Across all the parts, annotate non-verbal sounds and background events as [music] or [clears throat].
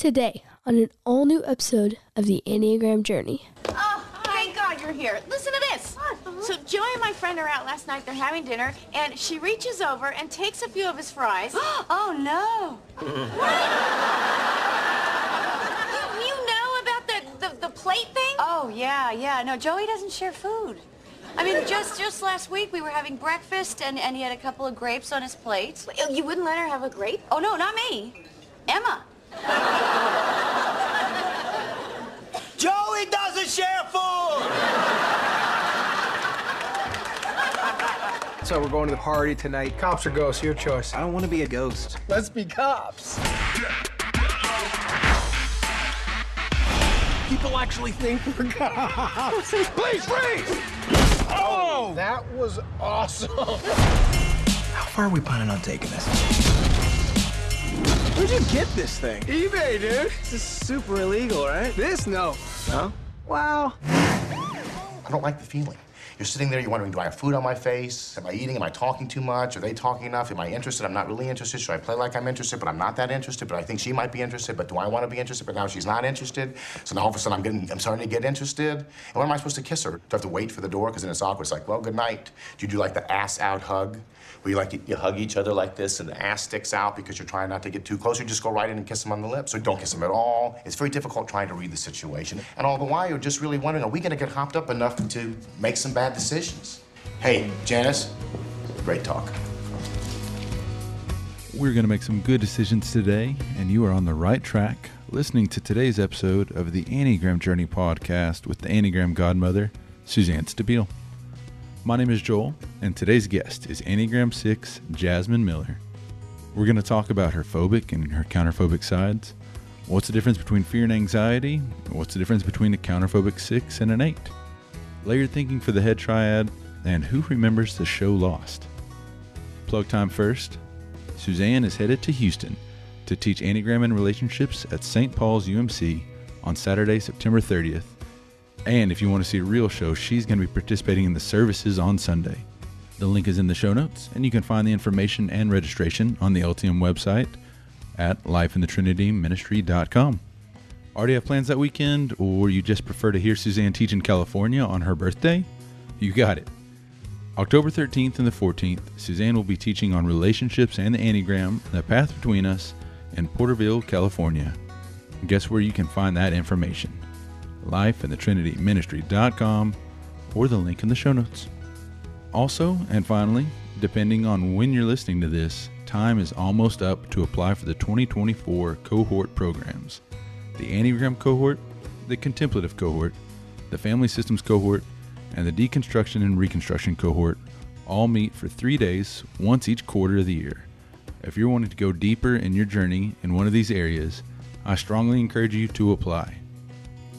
today on an all new episode of the Enneagram Journey. Oh, thank God you're here. Listen to this. Uh-huh. So Joey and my friend are out last night. They're having dinner, and she reaches over and takes a few of his fries. [gasps] oh no! you, [laughs] you know about the, the the plate thing? Oh yeah, yeah. No, Joey doesn't share food. I mean, just just last week we were having breakfast, and and he had a couple of grapes on his plate. You wouldn't let her have a grape? Oh no, not me. Emma. [laughs] Joey doesn't share food! So we're going to the party tonight. Cops or ghosts, your choice. I don't want to be a ghost. Let's be cops. People actually think we're cops. [laughs] Please freeze! Oh, that was awesome. How far are we planning on taking this? Where'd you get this thing? eBay, dude. This is super illegal, right? This? No. No? Wow. I don't like the feeling. You're sitting there, you're wondering, do I have food on my face? Am I eating? Am I talking too much? Are they talking enough? Am I interested? I'm not really interested. Should I play like I'm interested, but I'm not that interested? But I think she might be interested, but do I want to be interested? But now she's not interested. So now all of a sudden I'm getting, I'm starting to get interested. And when am I supposed to kiss her? Do I have to wait for the door? Because then it's awkward. It's like, well, good night. Do you do like the ass out hug? Where you like, you hug each other like this and the ass sticks out because you're trying not to get too close. You just go right in and kiss them on the lips. Or don't kiss them at all. It's very difficult trying to read the situation. And all the while you're just really wondering, are we going to get hopped up enough to make some bad decisions? Hey, Janice, great talk. We're going to make some good decisions today, and you are on the right track listening to today's episode of the Enneagram Journey podcast with the Enneagram Godmother, Suzanne Stabile. My name is Joel, and today's guest is Enneagram 6 Jasmine Miller. We're going to talk about her phobic and her counterphobic sides. What's the difference between fear and anxiety? What's the difference between a counterphobic 6 and an 8? Layered thinking for the head triad, and who remembers the show Lost? Plug time first. Suzanne is headed to Houston to teach Enneagram and relationships at St. Paul's UMC on Saturday, September 30th. And if you want to see a real show, she's going to be participating in the services on Sunday. The link is in the show notes, and you can find the information and registration on the LTM website at lifeinthetrinityministry.com. Already have plans that weekend, or you just prefer to hear Suzanne teach in California on her birthday? You got it. October 13th and the 14th, Suzanne will be teaching on relationships and the Enneagram, the path between us, in Porterville, California. Guess where you can find that information? lifeinthetrinityministry.com or the link in the show notes. Also, and finally, depending on when you're listening to this, time is almost up to apply for the 2024 cohort programs the Enneagram cohort, the Contemplative cohort, the Family Systems cohort, and the Deconstruction and Reconstruction cohort all meet for three days once each quarter of the year. If you're wanting to go deeper in your journey in one of these areas, I strongly encourage you to apply.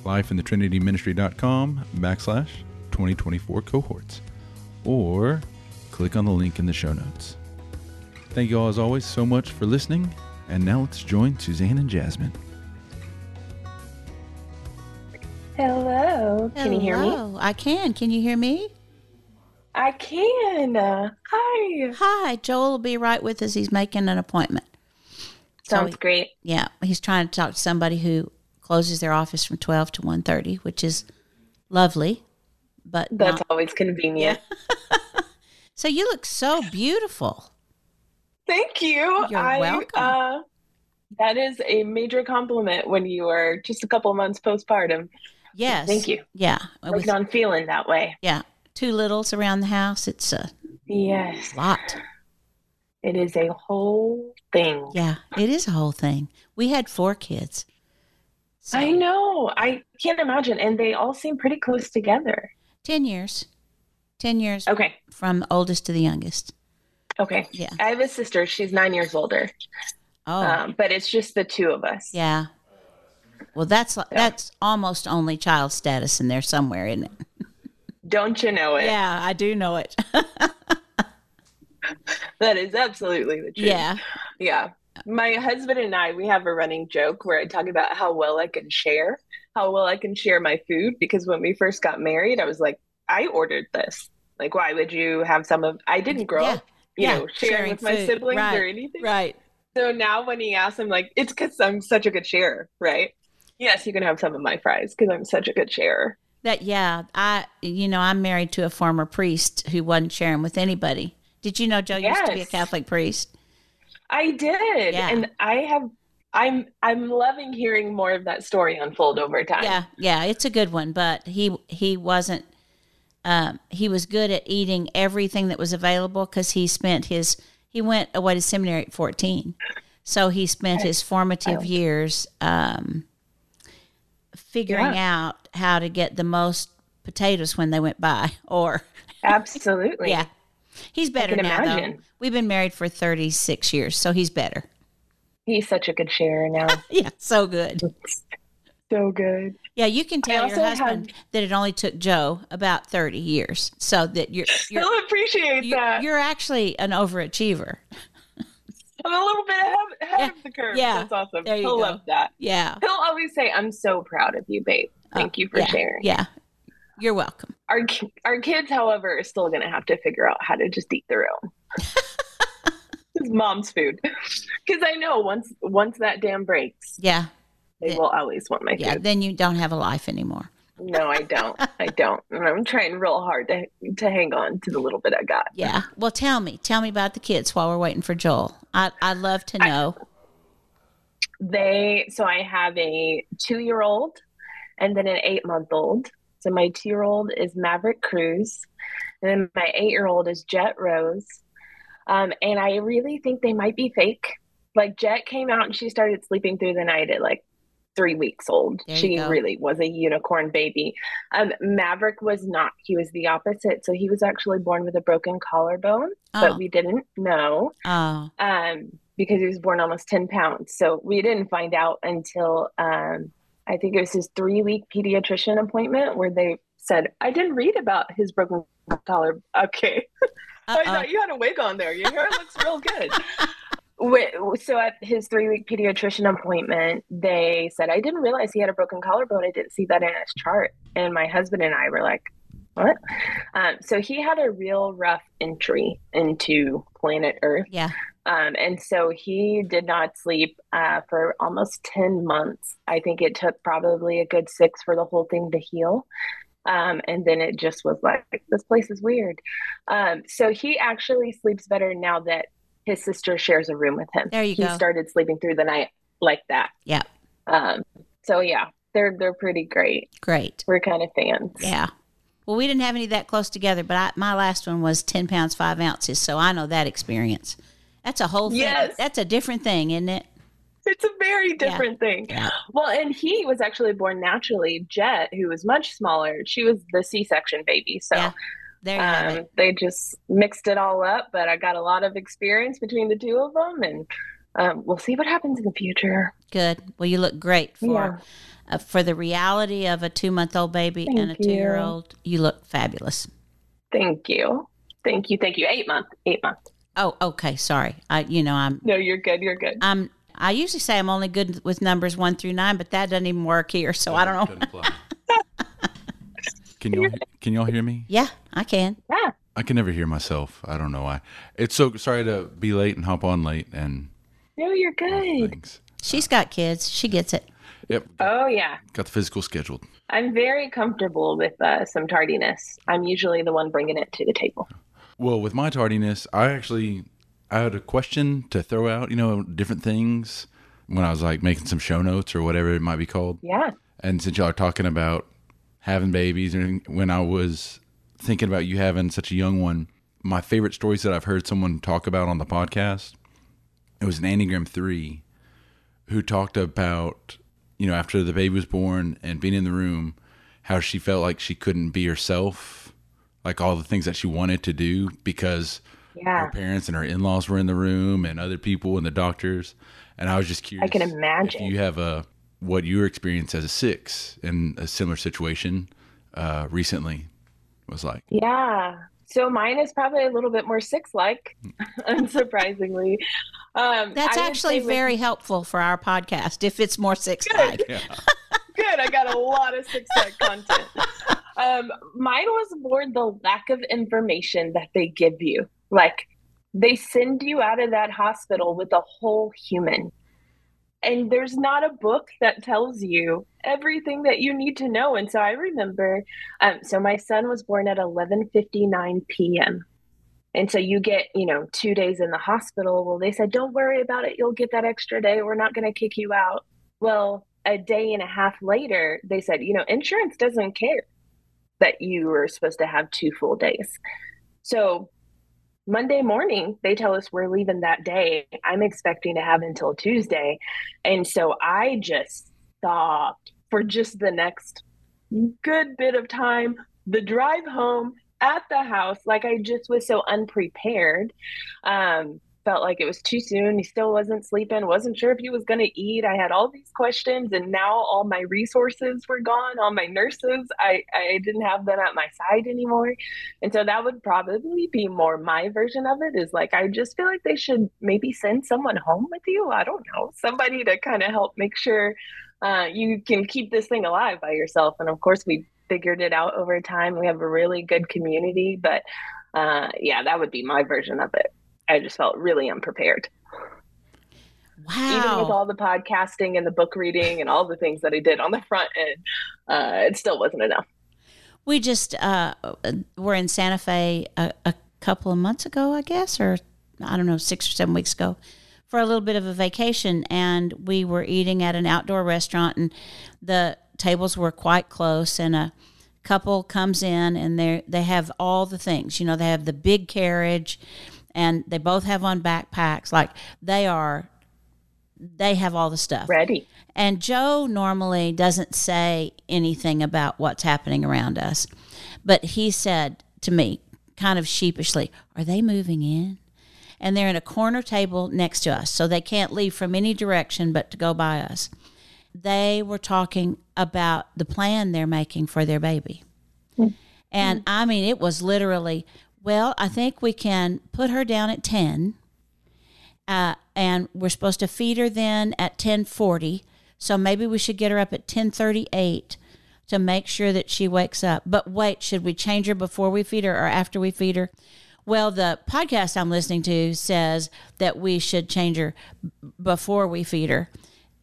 lifeinthetrinityministry.com backslash 2024 cohorts or click on the link in the show notes. Thank you all as always so much for listening, and now let's join Suzanne and Jasmine. Hello. Can you hear me? Hello. I can. Can you hear me? I can. Uh, hi. Hi. Joel will be right with us. He's making an appointment. So Sounds he- great. Yeah, he's trying to talk to somebody who closes their office from 12 to 1.30, which is lovely. But That's not- always convenient. [laughs] so you look so beautiful. Thank you. You're I, welcome. Uh, that is a major compliment when you are just a couple months postpartum. Yes. Thank you. Yeah. It was, on feeling that way. yeah. Two littles around the house. It's a Yes. lot. It is a whole thing. Yeah, it is a whole thing. We had four kids. So, I know. I can't imagine. And they all seem pretty close together. 10 years. 10 years Okay. from oldest to the youngest. Okay. Yeah. I have a sister. She's nine years older. Oh, Um, but it's just the two of us. yeah. Well, that's that's almost only child status in there somewhere, isn't it? Don't you know it? Yeah, I do know it. [laughs] That is absolutely the truth. yeah. Yeah. My husband and I, we have a running joke where I talk about how well I can share, how well I can share my food. Because when we first got married, I was like, I ordered this. Like, why would you have some of? I didn't grow Yeah. up, you Yeah, know, sharing, sharing with my food. siblings Right. or anything. Right. So now when he asks, I'm like, it's because I'm such a good sharer, right? Yes, you can have some of my fries because I'm such a good sharer. That yeah, I you know I'm married to a former priest who wasn't sharing with anybody. Did you know Joe used to be a Catholic priest? I did, Yeah. and I have. I'm I'm loving hearing more of that story unfold over time. Yeah, yeah, it's a good one, but he he wasn't. Um, he was good at eating everything that was available because he spent his he went away to seminary at fourteen, so he spent his formative years um, figuring out how to get the most potatoes when they went by, [laughs] or Absolutely. yeah, he's better now. Though. We've been married for thirty six years, so he's better. He's such a good sharer now. [laughs] Yeah, so good. [laughs] so good. Yeah, you can tell your husband that it only took Joe about 30 years. So that you're [laughs] you're, He'll appreciate you're, that. you're actually an overachiever. I'm a little bit ahead, ahead of the curve. yeah. That's awesome. There you He'll go. love that. Yeah. He'll always say, I'm so proud of you, babe. Uh, Thank you for yeah, sharing. Yeah. You're welcome. Our our kids, however, are still going to have to figure out how to just eat their own. [laughs] it's mom's food, [laughs] because I know once once that dam breaks, Yeah. they will always want my Yeah. food. Then you don't have a life anymore. No, I don't. I [laughs] don't. And I'm trying real hard to to hang on to the little bit I got. Yeah. Well, tell me. Tell me about the kids while we're waiting for Joel. I, I'd love to know. They so I have a two year old and then an eight month old. So my two year old is Maverick Cruz, and then my eight year old is Jet Rose. Um, and I really think they might be fake. Like Jet came out and she started sleeping through the night at like three weeks old. There she really was a unicorn baby. Um, Maverick was not. He was the opposite. So he was actually born with a broken collarbone, Oh. but we didn't know Oh. um, because he was born almost 10 pounds. So we didn't find out until um, I think it was his three week pediatrician appointment where they said, I didn't read about his broken collar. Okay. [laughs] I Uh-oh. thought you had a wig on there. Your hair looks real good. [laughs] So at his three week pediatrician appointment, they said, I didn't realize he had a broken collarbone. I didn't see that in his chart. And my husband and I were like, what? Um, so he had a real rough entry into planet Earth. Yeah. Um, and so he did not sleep uh, for almost 10 months. I think it took probably a good six for the whole thing to heal. Um, and then it just was like, this place is weird. Um, so he actually sleeps better now that his sister shares a room with him. There you he go. started sleeping through the night like that. Yeah. Um, so yeah, they're they're pretty great. Great. We're kind of fans. Yeah. Well, we didn't have any that close together, but I, my last one was 10 pounds, 5 ounces. So I know that experience. That's a whole thing. Yes. That's a different thing, isn't it? It's a very different thing. Well, and he was actually born naturally. Jet, who was much smaller, she was the C-section baby. So you um, they just mixed it all up. But I got a lot of experience between the two of them, and um, we'll see what happens in the future. Good. Well, you look great for Yeah. uh, for the reality of a two month old baby and a two year old. You look fabulous. Thank you, thank you, thank you. Eight month, eight month. Oh, okay. Sorry. I, you know, I'm, No, you're good. You're good. I'm. I usually say I'm only good with numbers one through nine, but that doesn't even work here. So I don't know. Can y'all can y'all hear me? Yeah, I can. Yeah. I can never hear myself. I don't know why. It's so sorry to be late and hop on late and No, you're good. She's got kids. She gets it. yep, Oh yeah. got the physical scheduled. I'm very comfortable with uh, some tardiness. I'm usually the one bringing it to the table. Well, with my tardiness, I actually I had a question to throw out, you know, different things when I was like making some show notes or whatever it might be called. Yeah. And since y'all are talking about having babies, and when I was thinking about you having such a young one, my favorite stories that I've heard someone talk about on the podcast, it was an Enneagram 3 who talked about, you know, after the baby was born and being in the room, how she felt like she couldn't be herself, like all the things that she wanted to do because Yeah. her parents and her in laws were in the room and other people and the doctors. And I was just curious. I can imagine. If you have a what your experience as a six in a similar situation uh, recently was like. Yeah. So mine is probably a little bit more six like, [laughs] unsurprisingly. Um, That's I actually say with- very helpful for our podcast if it's more six like. [laughs] good. I got a lot of six like content. [laughs] Um, mine was more the lack of information that they give you. Like, they send you out of that hospital with a whole human. And there's not a book that tells you everything that you need to know. And so I remember, um, so my son was born at 11:59 p.m. And so you get, you know, two days in the hospital. Well, they said, don't worry about it. You'll get that extra day. We're not going to kick you out. Well, a day and a half later, they said, you know, insurance doesn't care that you were supposed to have two full days. So Monday morning, they tell us we're leaving that day. I'm expecting to have until Tuesday. And so I just stopped for just the next good bit of time. The drive home at the house, like I just was so unprepared. Um, felt like it was too soon. He still wasn't sleeping, wasn't sure if he was going to eat. I had all these questions, and now all my resources were gone. All my nurses, I, I didn't have them at my side anymore. And so that would probably be more my version of it is like, I just feel like they should maybe send someone home with you. I don't know, somebody to kind of help make sure uh, you can keep this thing alive by yourself. And of course, we figured it out over time. We have a really good community, but uh, yeah, that would be my version of it. I just felt really unprepared. Wow. Even with all the podcasting and the book reading and all the things that I did on the front end, uh, it still wasn't enough. We just uh, were in Santa Fe a, a couple of months ago, I guess, or I don't know, six or seven weeks ago for a little bit of a vacation. And we were eating at an outdoor restaurant, and the tables were quite close. And a couple comes in, and they they have all the things. You know, they have the big carriage, and they both have on backpacks. Like they are, they have all the stuff ready. And Joe normally doesn't say anything about what's happening around us, but he said to me, kind of sheepishly, "Are they moving in?" And they're in a corner table next to us, so they can't leave from any direction but to go by us. They were talking about the plan they're making for their baby. Mm. And I mean, it was literally, well, I think we can put her down at 10. Uh, and we're supposed to feed her then at 1040. So maybe we should get her up at 1038 to make sure that she wakes up. But wait, should we change her before we feed her or after we feed her? Well, the podcast I'm listening to says that we should change her b- before we feed her.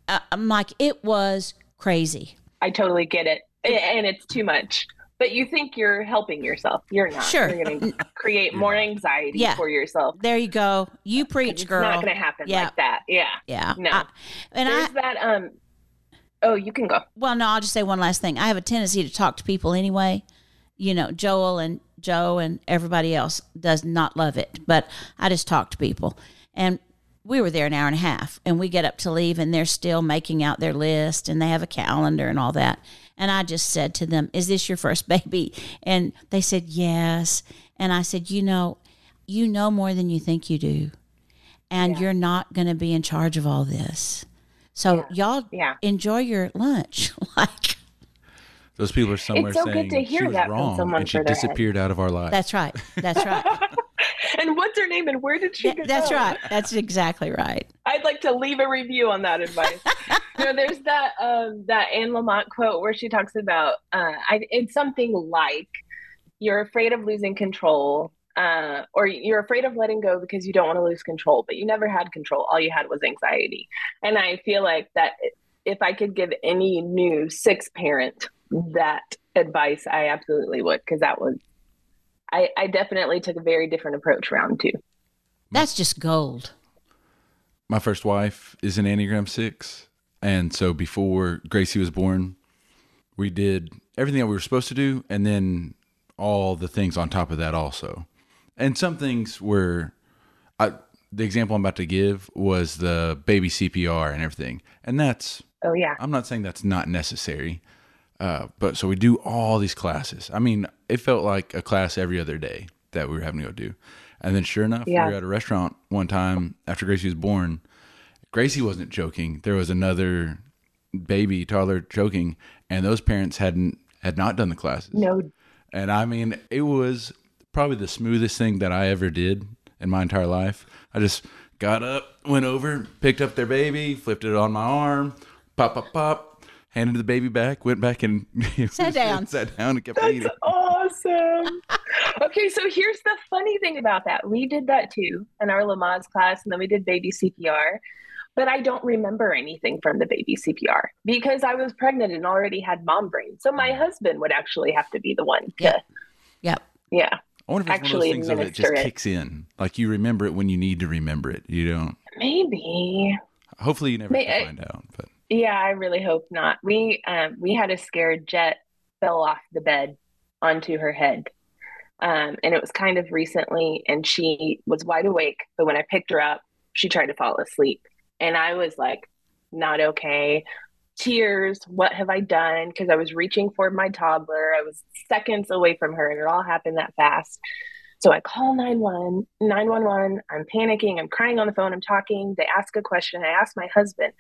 Uh, I'm like, it was crazy. I totally get it. And it's too much. But you think you're helping yourself. You're not. Sure. You're going to create more anxiety Yeah. for yourself. There you go. You preach, It's girl. It's not going to happen Yeah. like that. Yeah. Yeah. No. I- and There's I, that. Um. Oh, you can go. Well, no, I'll just say one last thing. I have a tendency to talk to people anyway. You know, Joel and Joe and everybody else does not love it, but I just talk to people. And we were there an hour and a half, and we get up to leave, and they're still making out their list, and they have a calendar and all that. And I just said to them, Is this your first [laughs] baby? And they said, Yes. And I said, You know, you know more than you think you do. And you're not going to be in charge of all this. So y'all Yeah. enjoy your lunch. [laughs] like Those people are somewhere so good saying to hear she was that wrong someone and she for their disappeared out of our lives. that's right. That's right. [laughs] [laughs] And what's her name and where did she go? That's right. That's exactly right. I'd like to leave a review on that advice. [laughs] no, there's that um, that Anne Lamott quote where she talks about uh, I, it's something like you're afraid of losing control, uh, or you're afraid of letting go because you don't want to lose control, but you never had control. All you had was anxiety. And I feel like that if I could give any new six parent that advice, I absolutely would because that was. I, I definitely took a very different approach round two. That's just gold. my first wife is an Enneagram six, and so before Gracie was born, we did everything that we were supposed to do, and then all the things on top of that also. And some things were, I the example I'm about to give was the baby CPR and everything, and that's Oh yeah. I'm not saying that's not necessary, uh, but so we do all these classes. I mean, it felt like a class every other day that we were having to go do. And then, sure enough, Yeah. we were at a restaurant one time after Gracie was born. Gracie wasn't joking. There was another baby toddler joking, and those parents hadn't had not done the classes. No And I mean, it was probably the smoothest thing that I ever did in my entire life. I just got up, went over, picked up their baby, flipped it on my arm, pop, pop, pop, handed the baby back, went back and [laughs] Sat down. sat down and kept eating. awesome. Okay, so here's the funny thing about that. We did that too in our Lamaze class, and then we did baby CPR. But I don't remember anything from the baby CPR because I was pregnant and already had mom brain. So my mm. husband would actually have to be the one to, Yep. Yep. yeah. I wonder if it's Actually one of those things of it just it. kicks in. Like you remember it when you need to remember it. You don't. Maybe. Hopefully, you never May- have I- find out. But Yeah, I really hope not. We um we had a scared jet fell off the bed onto her head. Um, and it was kind of recently, and she was wide awake. But when I picked her up, she tried to fall asleep. And I was like, not okay. Tears, what have I done? Because I was reaching for my toddler. I was seconds away from her, and it all happened that fast. So I call 911, 911. I'm panicking. I'm crying on the phone. I'm talking. They ask a question. I ask my husband,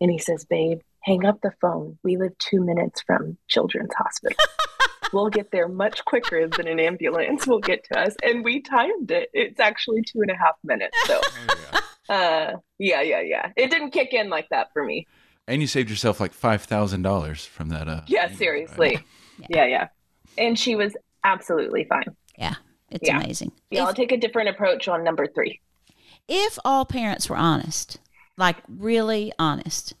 and he says, Babe, hang up the phone. We live two minutes from Children's Hospital. [laughs] we'll get there much quicker than an ambulance will get to us. And we timed it. It's actually two and a half minutes. So, uh, yeah, yeah, yeah. It didn't kick in like that for me. and you saved yourself like five thousand dollars from that. Uh, Yeah, seriously. Yeah, yeah. And she was absolutely fine. Yeah. It's Yeah. amazing. Yeah, I'll take a different approach on number three. if all parents were honest, like really honest,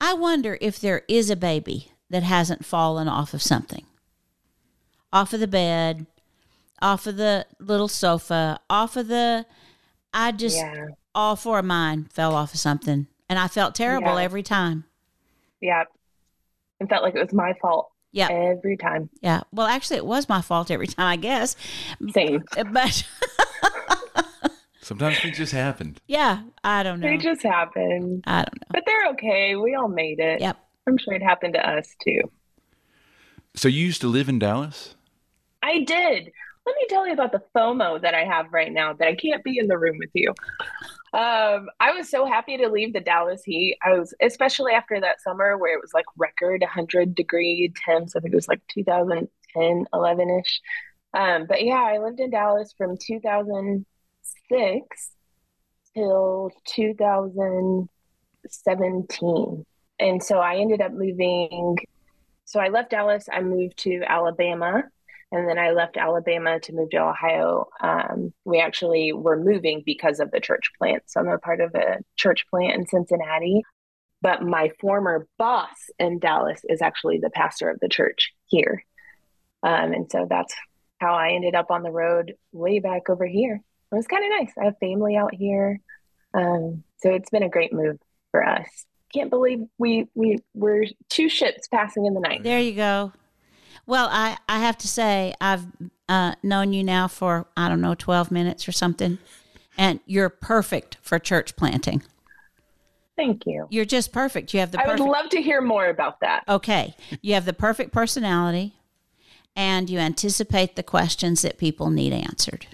I wonder if there is a baby that hasn't fallen off of something, off of the bed, off of the little sofa, off of the. I just Yeah. all four of mine fell off of something, and I felt terrible Yeah. every time. Yeah. It felt like it was my fault. Yeah. Every time. Yeah. Well, actually, it was my fault every time, I guess. Same. [laughs] But [laughs] Sometimes things just happened. yeah, I don't know. They just happened. I don't know. But they're okay. We all made it. Yep. I'm sure it happened to us too. So you used to live in Dallas. I did. Let me tell you about the FOMO that I have right now that I can't be in the room with you. Um, I was so happy to leave the Dallas heat. I was, especially after that summer where it was like record 100 degree temps. I think it was like 2010, 11 ish. Um, but yeah, I lived in Dallas from 2006 till 2017. And so I ended up moving. So I left Dallas, I moved to Alabama, and then I left Alabama to move to Ohio. Um, we actually were moving because of the church plant. So I'm a part of a church plant in Cincinnati. But my former boss in Dallas is actually the pastor of the church here. Um, and so that's how I ended up on the road way back over here. It was kind of nice. I have family out here. Um, so it's been a great move for us. Can't believe we we were two ships passing in the night. There you go. Well, I, I have to say, I've uh, known you now for, I don't know, 12 minutes or something, and you're perfect for church planting. Thank you. You're just perfect. You have the I would love to hear more about that. okay. You have the perfect personality, and you anticipate the questions that people need answered.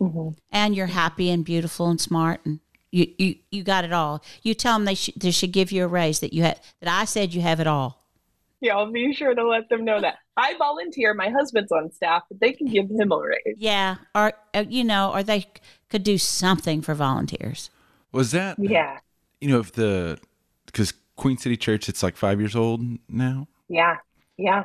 Mm-hmm. And you're happy and beautiful and smart, and you, you, you got it all. You tell them they, should they should give you a raise that you had, that I said you have it all. Yeah, I'll be sure to let them know that. I volunteer. My husband's on staff, but they can give him a raise. Yeah, or uh, you know, or they could do something for volunteers. Was that Yeah, you know if the because Queen City Church it's like five years old now yeah, yeah.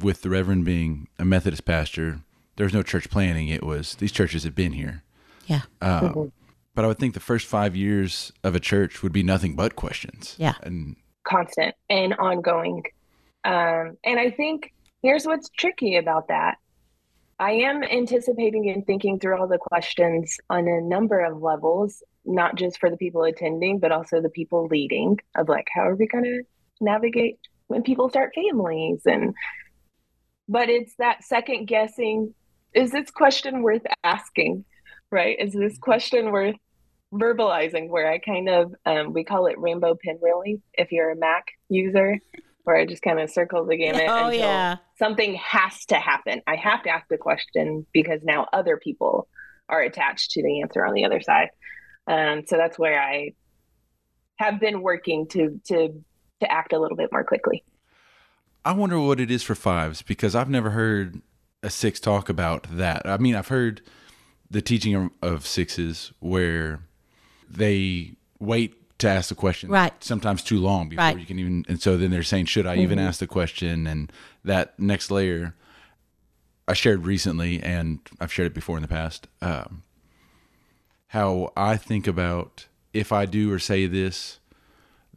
with the Reverend being a Methodist pastor. There's no church planning. It was these churches have been here. Yeah, Uh, Mm-hmm. But I would think the first five years of a church would be nothing but questions. Yeah. And Constant and ongoing. Um, and I think here's what's tricky about that. I am anticipating and thinking through all the questions on a number of levels, not just for the people attending, but also the people leading of like, how are we going to navigate when people start families? And, but it's that second guessing is this question worth asking? Right? Is this question worth verbalizing? Where I kind of, um, we call it rainbow pinwheeling if you're a Mac user, where I just kind of circle the gamut Oh, until yeah. something has to happen. I have to ask the question because now other people are attached to the answer on the other side. Um, so that's where I have been working to to to act a little bit more quickly. I wonder what it is for fives because I've never heard a six talk about that. I mean, I've heard the teaching of, sixes where they wait to ask the question, Right. Sometimes too long before Right. you can even. And so then they're saying, "Should I even ask the question?" And that next layer. I shared recently, and I've shared it before in the past. Um, how I think about if I do or say this,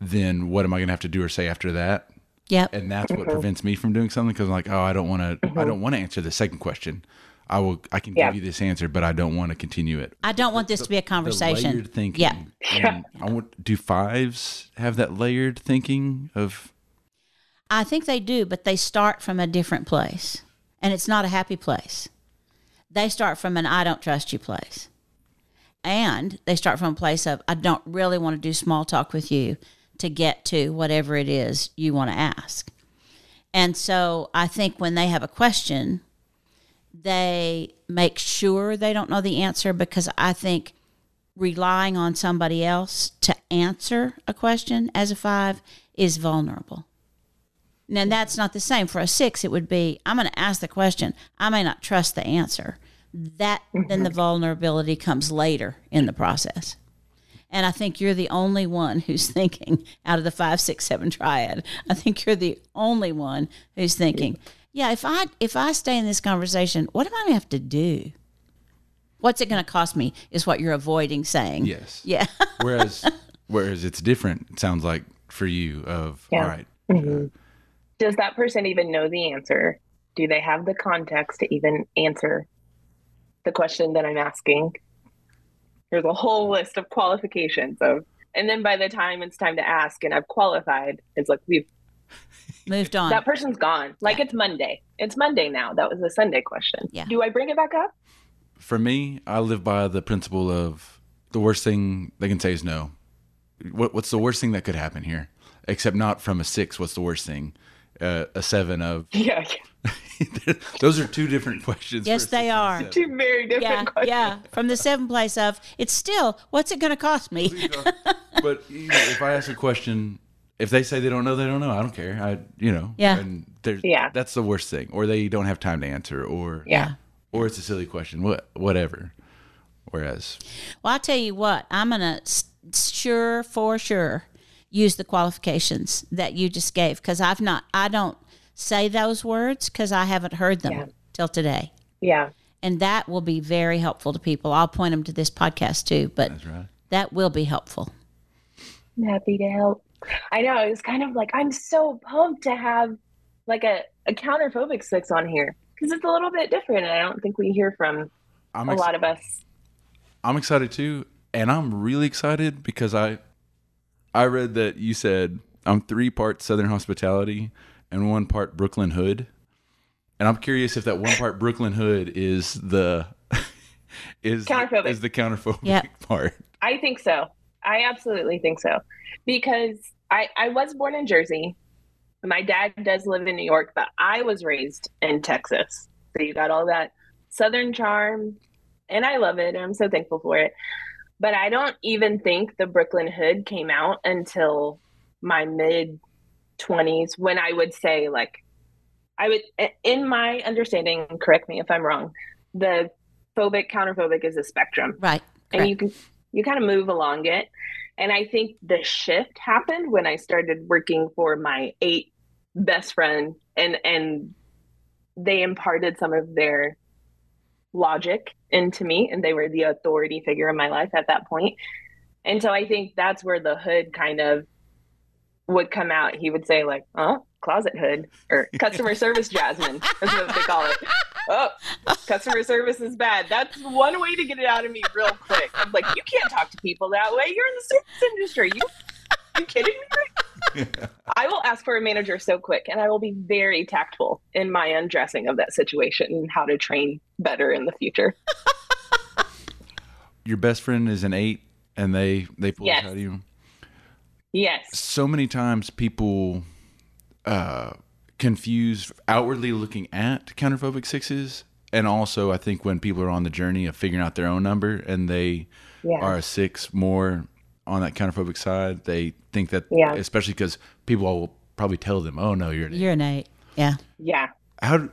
then what am I going to have to do or say after that? Yep. And that's what Mhm. prevents me from doing something because I'm like, oh, I don't want to. I don't want to answer the second question. I will. I can Yeah. give you this answer, but I don't want to continue it. I don't want this to be a The conversation. layered thinking. Yeah. And I want. Do fives have that layered thinking of? I think they do, but they start from a different place. And it's not a happy place. They start from an I don't trust you place. And they start from a place of I don't really want to do small talk with you to get to whatever it is you want to ask. And so I think when they have a question, they make sure they don't know the answer because I think relying on somebody else to answer a question as a five is vulnerable. Now, that's not the same. For a six, it would be I'm going to ask the question. I may not trust the answer. That then the mm-hmm. vulnerability comes later in the process. And I think you're the only one who's [laughs] thinking out of the five, six, seven triad. I think you're the only one who's thinking, yeah, if I if I stay in this conversation, what am I going to have to do? What's it going to cost me? Is what you're avoiding saying. Yes. Yeah. [laughs] whereas, whereas it's different. It sounds like for you of Yeah. all right. Mhm. Does that person even know the answer? Do they have the context to even answer the question that I'm asking? There's a whole list of qualifications of, and then by the time it's time to ask and I've qualified, it's like we've moved on. That person's gone. Like it's Monday. It's Monday now. That was a Sunday question. Yeah. Do I bring it back up? For me, I live by the principle of the worst thing they can say is no. What, what's the worst thing that could happen here? Except not from a six. What's the worst thing? Uh, a seven of. [laughs] Yeah. [laughs] Those are two different questions. Yes, they are. Two very different yeah, questions. Yeah, from the seven place of it's still what's it going to cost me? But you know, if I ask a question, if they say they don't know, they don't know. I don't care. I, you know. Yeah. And there's, Yeah. That's the worst thing. Or they don't have time to answer. Or Yeah. Or it's a silly question. What, whatever. Whereas, well, I'll tell you what, I'm going to sure for sure use the qualifications that you just gave because I've not, I don't say those words because I haven't heard them Yeah. till today. Yeah. And that will be very helpful to people. I'll point them to this podcast too, but right. that will be helpful. I'm happy to help. I know. It was kind of like I'm so pumped to have like a, a counterphobic six on here because it's a little bit different. And I don't think we hear from I'm a ex- lot of us. I'm excited too. And I'm really excited because I, I read that you said I'm three parts Southern hospitality and one part Brooklyn Hood. And I'm curious if that one part Brooklyn Hood is the, [laughs] is, Counterphobic. is the counterphobic Yep. part. I think so. I absolutely think so because I I was born in Jersey. My dad does live in New York, but I was raised in Texas. So you got all that southern charm and I love it. and I'm so thankful for it. But I don't even think the Brooklyn Hood came out until my mid 20s when I would say like I would in my understanding, correct me if I'm wrong, the phobic counterphobic is a spectrum Right. and you can you kind of move along it and i think the shift happened when i started working for my eight best friend and and they imparted some of their logic into me and they were the authority figure in my life at that point. And so i think that's where the hood kind of would come out. He would say like oh closet hood or [laughs] customer service jasmine that's what they call it. Oh customer service is bad. That's one way to get it out of me real quick. I'm like you can't talk to people that way. You're in the service industry. You you kidding me? [laughs] I will ask for a manager so quick, and I will be very tactful in my undressing of that situation and how to train better in the future. [laughs] Your best friend is an eight and they, they pull Yes. out of you. Yes. so many times people uh, confuse outwardly looking at counterphobic sixes and also i think when people are on the journey of figuring out their own number and they Yeah. are a six more on that counterphobic side they think that Yeah. especially because people will probably tell them oh no you're an eight. You're an eight. Yeah. Yeah. how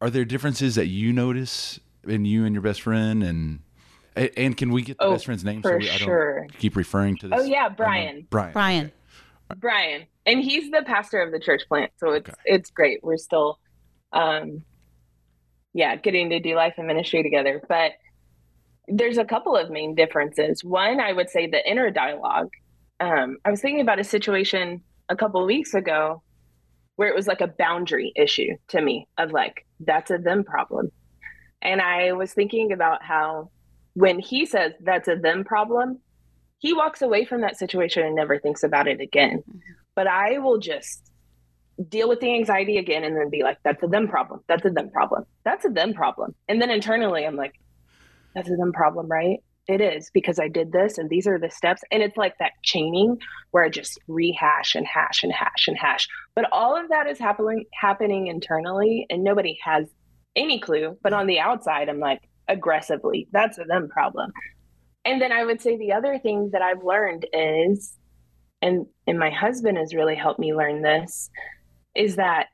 are there differences that you notice in you and your best friend and and and can we get the Oh, best friend's name for we, I don't keep referring to this Oh yeah, unknown- Brian. brian Brian. Brian, and he's the pastor of the church plant, so it's it's great. We're still, um, yeah, getting to do life and ministry together. But there's a couple of main differences. One, I would say the inner dialogue. Um, I was thinking about a situation a couple of weeks ago where it was like a boundary issue to me of like, that's a them problem. And I was thinking about how when he says that's a them problem, he walks away from that situation and never thinks about it again. Mm-hmm. But I will just deal with the anxiety again and then be like, that's a them problem. That's a them problem. That's a them problem. And then internally, I'm like, that's a them problem, right? It is because I did this and these are the steps. And it's like that chaining where I just rehash and hash and hash and hash. But all of that is happening happening internally and nobody has any clue. But on the outside, I'm like aggressively, that's a them problem. And then I would say the other thing that I've learned is, and and my husband has really helped me learn this, is that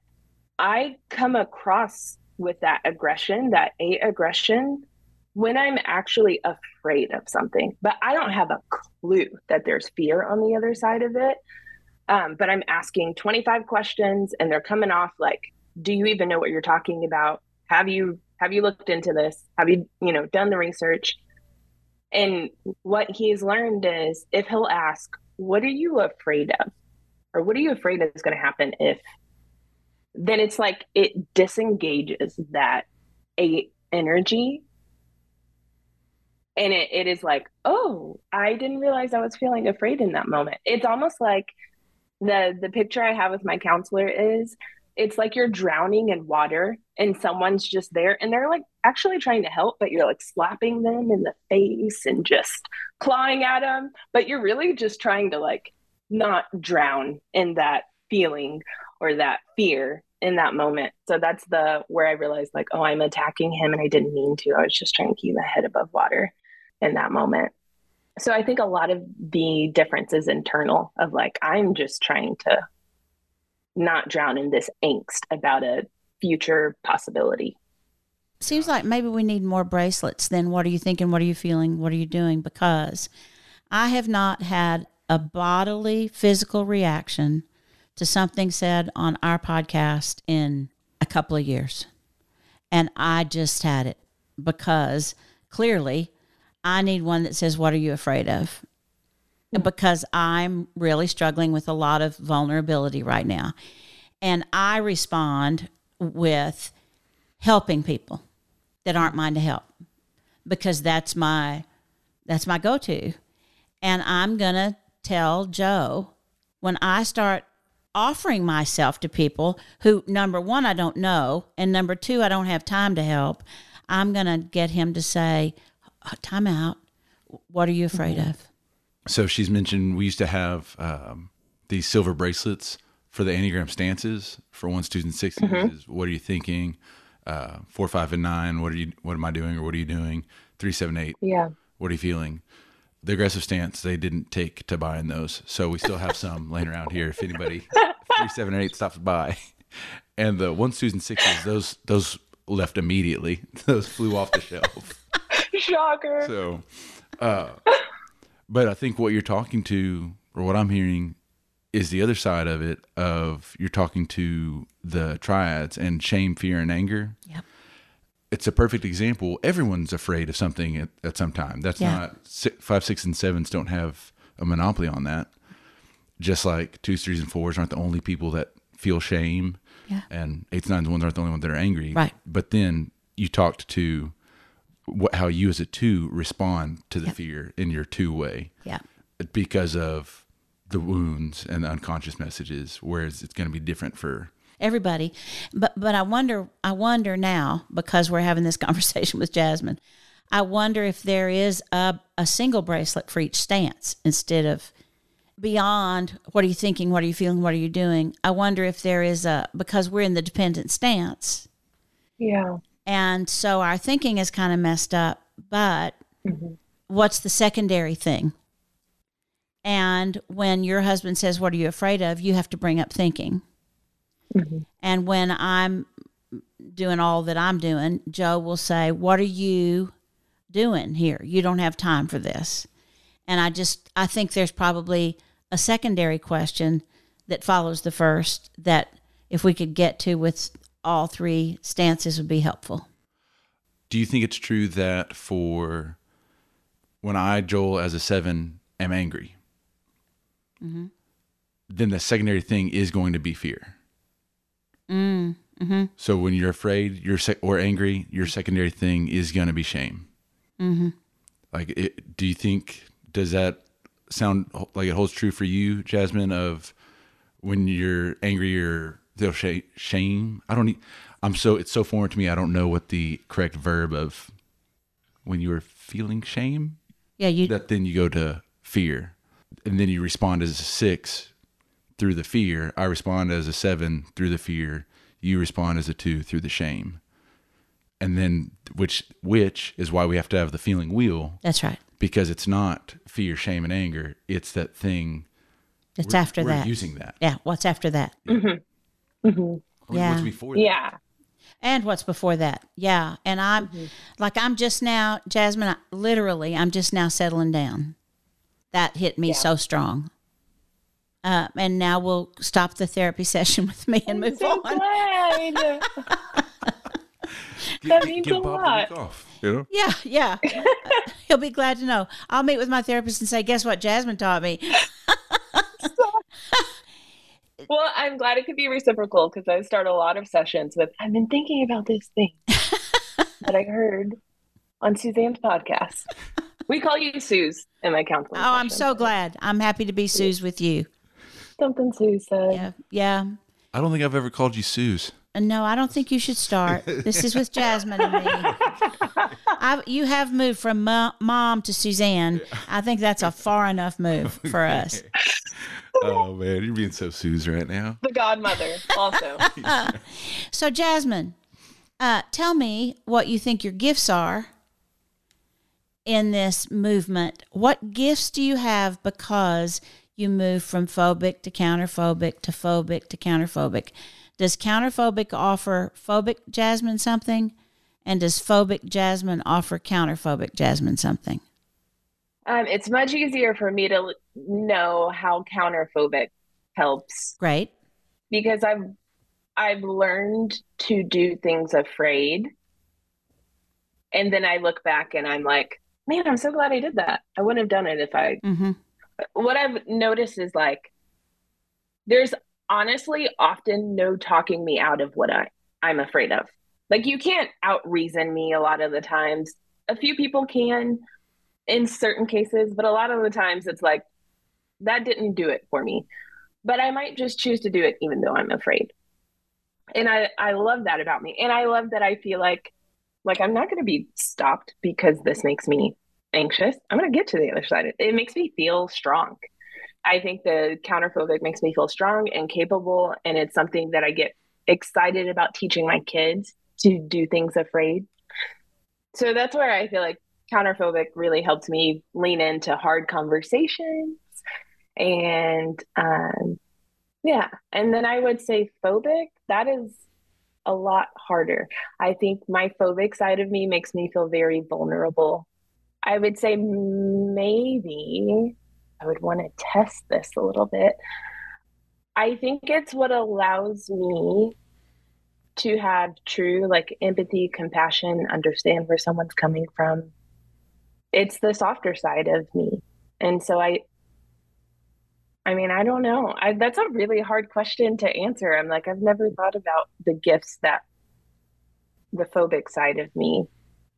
I come across with that aggression, that a aggression, when I'm actually afraid of something, but I don't have a clue that there's fear on the other side of it. Um, but I'm asking 25 questions and they're coming off like, do you even know what you're talking about? Have you have you looked into this? Have you, you know, done the research? And what he's learned is if he'll ask, what are you afraid of? Or what are you afraid is going to happen if then it's like it disengages that a energy and it, it is like oh i didn't realize i was feeling afraid in that moment it's almost like the the picture i have with my counselor is it's like you're drowning in water and someone's just there and they're like actually trying to help but you're like slapping them in the face and just clawing at them but you're really just trying to like not drown in that feeling or that fear in that moment. So that's the where I realized like, oh, I'm attacking him and I didn't mean to. I was just trying to keep my head above water in that moment. So I think a lot of the difference is internal of like, I'm just trying to not drown in this angst about a future possibility. Seems like maybe we need more bracelets than what are you thinking? What are you feeling? What are you doing? Because I have not had a bodily physical reaction to something said on our podcast in a couple of years. And I just had it because clearly I need one that says, What are you afraid of? Because I'm really struggling with a lot of vulnerability right now. And I respond with helping people that aren't mine to help because that's my that's my go-to. And I'm going to tell Joe when I start offering myself to people who, number one, I don't know, and number two, I don't have time to help, I'm going to get him to say, Time out. What are you afraid mm-hmm. of? So she's mentioned we used to have um, these silver bracelets for the Enneagram stances for one student 60 mm-hmm. is what are you thinking? Uh, four, five, and nine. What are you? What am I doing? Or what are you doing? Three, seven, eight. Yeah. What are you feeling? the aggressive stance they didn't take to buying those, so we still have some [laughs] laying around here. If anybody three, seven, or eight stops by, and the one Susan sixes, those those left immediately. [laughs] Those flew off the shelf. [laughs] Shocker. So, uh, but I think what you're talking to, or what I'm hearing, is the other side of it. Of you're talking to the triads and shame, fear, and anger. Yep it's a perfect example. Everyone's afraid of something at, at some time. That's yeah. not six, five, six, and sevens don't have a monopoly on that. Just like twos, threes, and fours aren't the only people that feel shame, yeah. and eights, nines, ones aren't the only ones that are angry. Right. But then you talked to what how you as a two respond to the yep. fear in your two way. Yeah. Because of the wounds and the unconscious messages, whereas it's going to be different for everybody. But but I wonder I wonder now because we're having this [laughs] conversation with Jasmine. I wonder if there is a, a single bracelet for each stance instead of beyond what are you thinking, what are you feeling, what are you doing. I wonder if there is a because we're in the dependent stance. Yeah. And so our thinking is kind of messed up, but mm-hmm. what's the secondary thing? And when your husband says, What are you afraid of? you have to bring up thinking. Mm-hmm. And when I'm doing all that I'm doing, Joe will say, What are you doing here? You don't have time for this. And I just, I think there's probably a secondary question that follows the first that if we could get to with all three stances would be helpful. do you think it's true that for when I, Joel, as a seven, am angry, Mm-hmm. then the secondary thing is going to be fear. Mm. Mm-hmm. So when you're afraid, you're sec- or angry, your secondary thing is going to be shame. Mm-hmm. Like, it, do you think does that sound like it holds true for you, Jasmine? Of when you're angry or they'll sh- shame. I don't. Need, I'm so it's so foreign to me. I don't know what the correct verb of when you are feeling shame. Yeah, you. That then you go to fear, and then you respond as a six through the fear. I respond as a seven through the fear. You respond as a two through the shame. And then which which is why we have to have the feeling wheel That's right. because it's not fear, shame, and anger. It's that thing. It's we're- after we're that. using that. Yeah. What's after that? Mm-hmm. Mm-hmm. Yeah. What's before that? Yeah. And what's before that? Yeah. And I'm Mm-hmm. like, I'm just now, Jasmine, I, literally, I'm just now settling down. That hit me Yeah. so strong. Uh, and now we'll stop the therapy [laughs] session with me and move so on. glad. [laughs] Get- That means give a Bob lot. off. You know? Yeah, yeah. [laughs] He'll be glad to know. I'll meet with my therapist and say, "Guess what? Jasmine taught me." Well, I'm glad it could be reciprocal because I start a lot of sessions with, I've been thinking about this thing [laughs] that I heard on Suzanne's podcast. We call you Suze in my counseling. Oh, I'm so glad. I'm happy to be Suze with you. Something Sue said. Yeah, yeah. I don't think I've ever called you Suze. Uh, No, I don't think you should start. This is with Jasmine and me. [laughs] I, you have moved from mo- mom to Suzanne. I think that's a far enough move for us. [laughs] Oh man, you're being so Suze right now. The godmother, also. [laughs] So, Jasmine, uh, tell me what you think your gifts are in this movement. What gifts do you have because you move from phobic to counterphobic to phobic to counterphobic? Does counterphobic offer phobic Jasmine something? And does phobic Jasmine offer counterphobic Jasmine something? Um, it's much easier for me to know how counterphobic helps Right. because I've I've learned to do things afraid. And then I look back and I'm like, man, I'm so glad I did that. I wouldn't have done it if I Mm-hmm. what I've noticed is like there's honestly often no talking me out of what I, I'm afraid of. Like you can't out reason me a lot of the times. A few people can in certain cases, but a lot of the times it's like that didn't do it for me. But I might just choose to do it even though I'm afraid. And I, I love that about me. And I love that I feel like like I'm not gonna be stopped because this makes me anxious. I'm going to get to the other side. It makes me feel strong. I think the counterphobic makes me feel strong and capable. And it's something that I get excited about teaching my kids to do things afraid. So that's where I feel like counterphobic really helped me lean into hard conversations. And um, yeah. And then I would say phobic, that is a lot harder. I think my phobic side of me makes me feel very vulnerable I would say maybe I would want to test this a little bit. I think it's what allows me to have true like empathy, compassion, understand where someone's coming from. It's the softer side of me. And so I I mean, I don't know. I, that's a really hard question to answer. I'm like, I've never thought about the gifts that the phobic side of me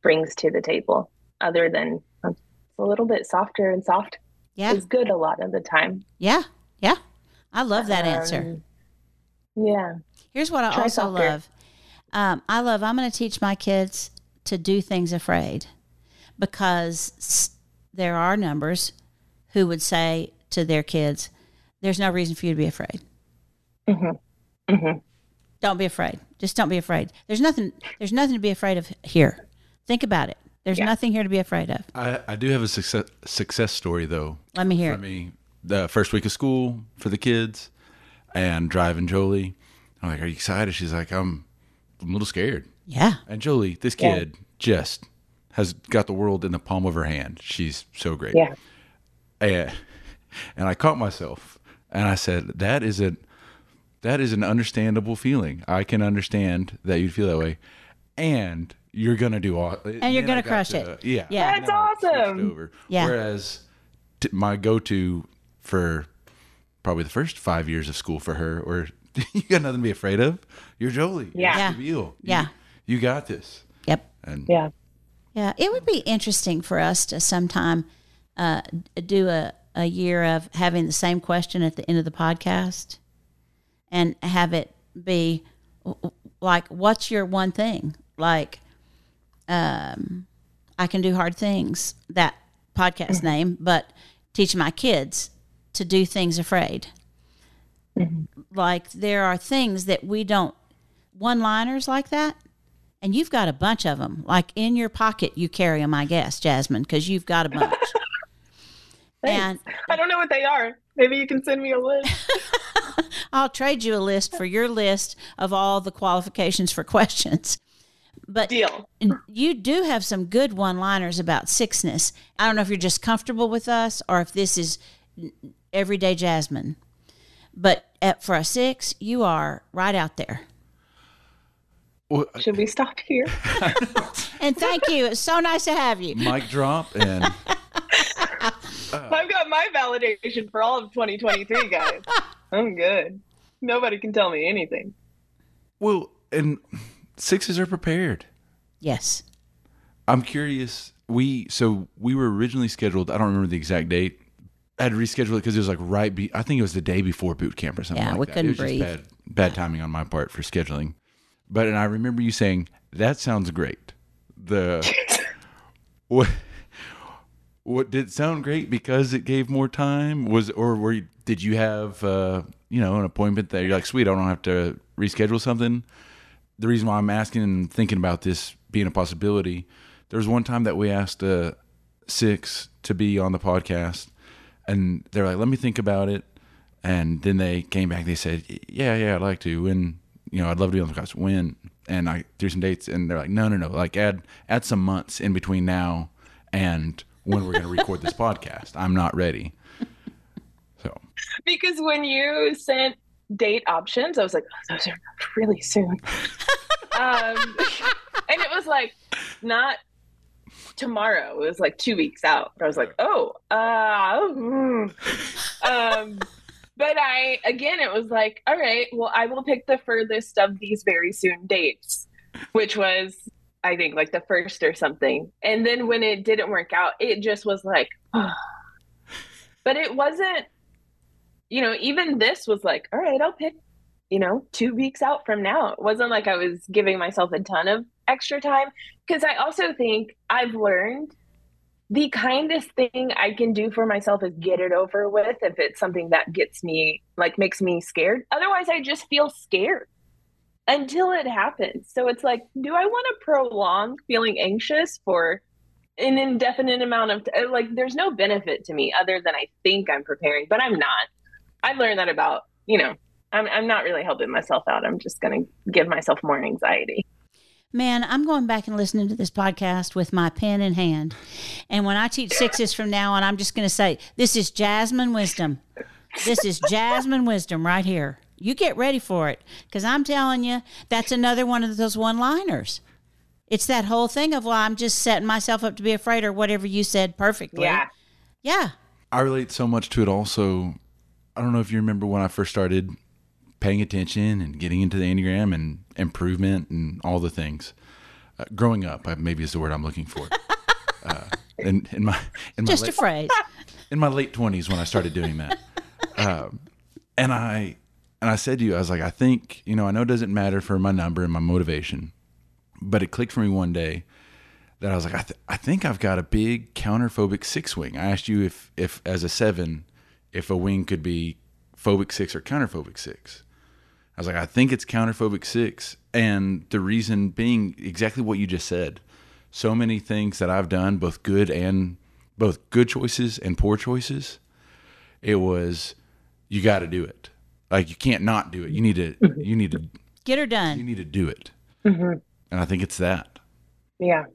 brings to the table other than it's a little bit softer and soft Yeah. is good a lot of the time. Yeah. Yeah. I love that answer. Um, yeah. Here's what I Try also softer. love. Um, I love. I'm going to teach my kids to do things afraid, because there are numbers who would say to their kids, "There's no reason for you to be afraid. Mm-hmm. Mm-hmm. Don't be afraid. Just don't be afraid. There's nothing. There's nothing to be afraid of here. Think about it. There's Yeah. nothing here to be afraid of. I, I do have a success success story though. Let me hear for it. me. The first week of school for the kids, and driving Jolie. I'm like, "Are you excited?" She's like, "I'm, I'm a little scared." Yeah. And Jolie, this Yeah. kid just has got the world in the palm of her hand. She's so great. Yeah. And, and I caught myself and I said, that is a, that is an understandable feeling. I can understand that you'd feel that way. And you're gonna do all, And you're gonna crush to- it. Yeah, Yeah. That's Now I switched awesome. Over. Yeah. Whereas t- my go-to for probably the first five years of school for her, or [laughs] you got nothing to be afraid of. You're Jolie. You're Yeah. Yeah. You- Yeah. You, got this. Yep. And Yeah. Yeah, it would be interesting for us to sometime uh, do a, a year of having the same question at the end of the podcast and have it be like, what's your one thing? Like, um, I can do hard things, that podcast name, but teach my kids to do things afraid. Like, there are things that we don't, one liners like that, and you've got a bunch of them. Like in your pocket, you carry them, I guess, Jasmine, because you've got a bunch. [laughs] and I don't know what they are. Maybe you can send me a list. [laughs] I'll trade you a list for your list of all the qualifications for [laughs] questions. But Deal. you do have some good one liners about sixness. I don't know if you're just comfortable with us or if this is everyday Jasmine. But at, for a six, you are right out there. Well, [laughs] Should we stop here? [laughs] And thank you. It's so nice to have you. mic drop and [laughs] I've got my validation for all of 2023, guys. I'm good. Nobody can tell me anything. well, and sixes are prepared. Yes. I'm curious. We so we were originally scheduled. I don't remember the exact date. I had to reschedule it because it was like right. Be, I think it was the day before boot camp or something. Yeah, like we that. couldn't it was breathe. Just bad, bad timing on my part for scheduling. But and I remember you saying that sounds great. The [laughs] what what did it sound great because it gave more time was or were you, did you have uh, you know an appointment that you're like sweet I don't have to reschedule something the reason why I'm asking and thinking about this being a possibility, there was one time that we asked uh, Six to be on the podcast, and they're like, "Let me think about it," and then they came back. They said, "Yeah, yeah, I'd like to. When you know, I'd love to be on the podcast. When?" And I threw some dates, and they're like, "No, no, no. Like add add some months in between now and when we're going to record this [laughs] podcast. I'm not ready." So Because when you sent date options, I was like, oh, those are really soon. [laughs] um, and it was like not tomorrow. It was like two weeks out. I was like, oh, uh, mm. um, but I again, it was like, all right, well, I will pick the furthest of these very soon dates, which was. I think like the first or something. And then when it didn't work out, it just was like, but it wasn't you know, even this was like, all right, I'll pick, you know, two weeks out from now. It wasn't like I was giving myself a ton of extra time. Because I also think I've learned the kindest thing I can do for myself is get it over with if it's something that gets me, like, makes me scared. Otherwise, I just feel scared until it happens. So it's like, do I want to prolong feeling anxious for an indefinite amount of t- uh, like there's no benefit to me other than I think I'm preparing, but I'm not. I've learned that about, you know, I'm I'm not really helping myself out. I'm just going to give myself more anxiety. Man, I'm going back and listening to this podcast with my pen in hand. And when I teach sixes from now on, I'm just going to say, this is Jasmine wisdom. This is Jasmine wisdom right here. You get ready for it because I'm telling you, that's another one of those one liners. It's that whole thing of, well, I'm just setting myself up to be afraid or whatever you said perfectly. Yeah. Yeah. I relate so much to it also. I don't know if you remember when I first started paying attention and getting into the Enneagram and improvement and all the things. Uh, growing up, I, maybe is the word I'm looking for. [laughs] Uh, in, in my in my Just a late, phrase. [laughs] in my late twenties when I started doing that, [laughs] um, and I and I said to you, I was like, I think you know, I know it doesn't matter for my number and my motivation, but it clicked for me one day that I was like, I, th- I think I've got a big counterphobic six wing. I asked you if if as a seven, if a wing could be phobic six or counterphobic six. I was like, I think it's counterphobic six, and the reason being exactly what you just said. So many things that I've done, both good and both good choices and poor choices. It was you got to do it. Like you can't not do it. You need to. You need to. [laughs] Get her done. You need to do it. Mhm. And I think it's that. Yeah.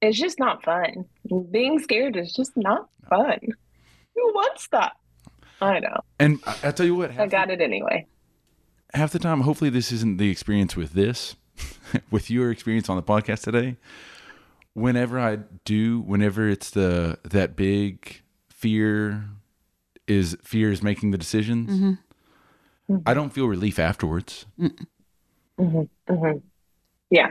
It's just not fun. Being scared is just not fun. [laughs] Who wants that? I know. And I, I tell you what, I half, got it anyway. Half the time, hopefully this isn't the experience with this, [laughs] with your experience on the podcast today, whenever I do, whenever it's the that big fear is fear is making the decisions, Mm-hmm. I don't feel relief afterwards. hmm hmm Yeah.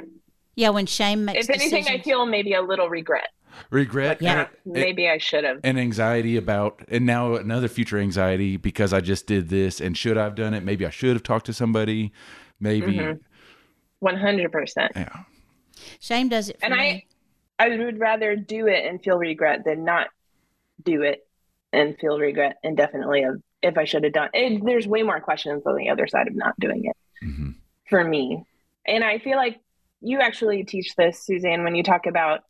Yeah, when shame makes If anything, I feel maybe a little regret. Regret, Yeah. and- Maybe I should have. and anxiety about, and now another future anxiety because I just did this, and should I have done it? Maybe I should have talked to somebody. Maybe, Mhm. One hundred percent. yeah. shame does it for And me. I, I would rather do it and feel regret than not do it and feel regret indefinitely of if I should have done. it. there's way more questions on the other side of not doing it hmm for me. And I feel like you actually teach this, Suzanne, when you talk about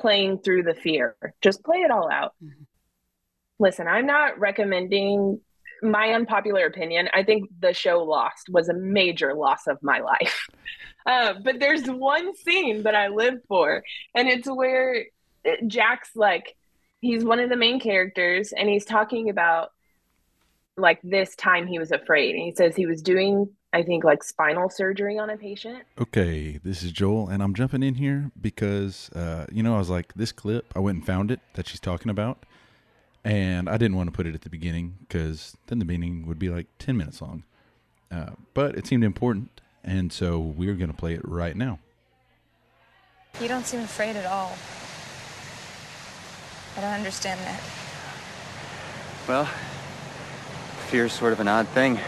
playing through the fear. Just play it all out. Mhm. Listen, I'm not recommending my unpopular opinion. I think the show Lost was a major loss of my life. [laughs] Uh, but there's one scene that I live for, and it's where Jack's like, he's one of the main characters, and he's talking about like this time he was afraid. And he says he was doing, I think, like spinal surgery on a patient. Okay, this is Joel, and I'm jumping in here because, uh, you know, I was like, this clip, I went and found it that she's talking about, and I didn't want to put it at the beginning because then the meeting would be like 10 minutes long. Uh, but it seemed important, and so we're going to play it right now. You don't seem afraid at all. I don't understand that. Well, fear's sort of an odd thing.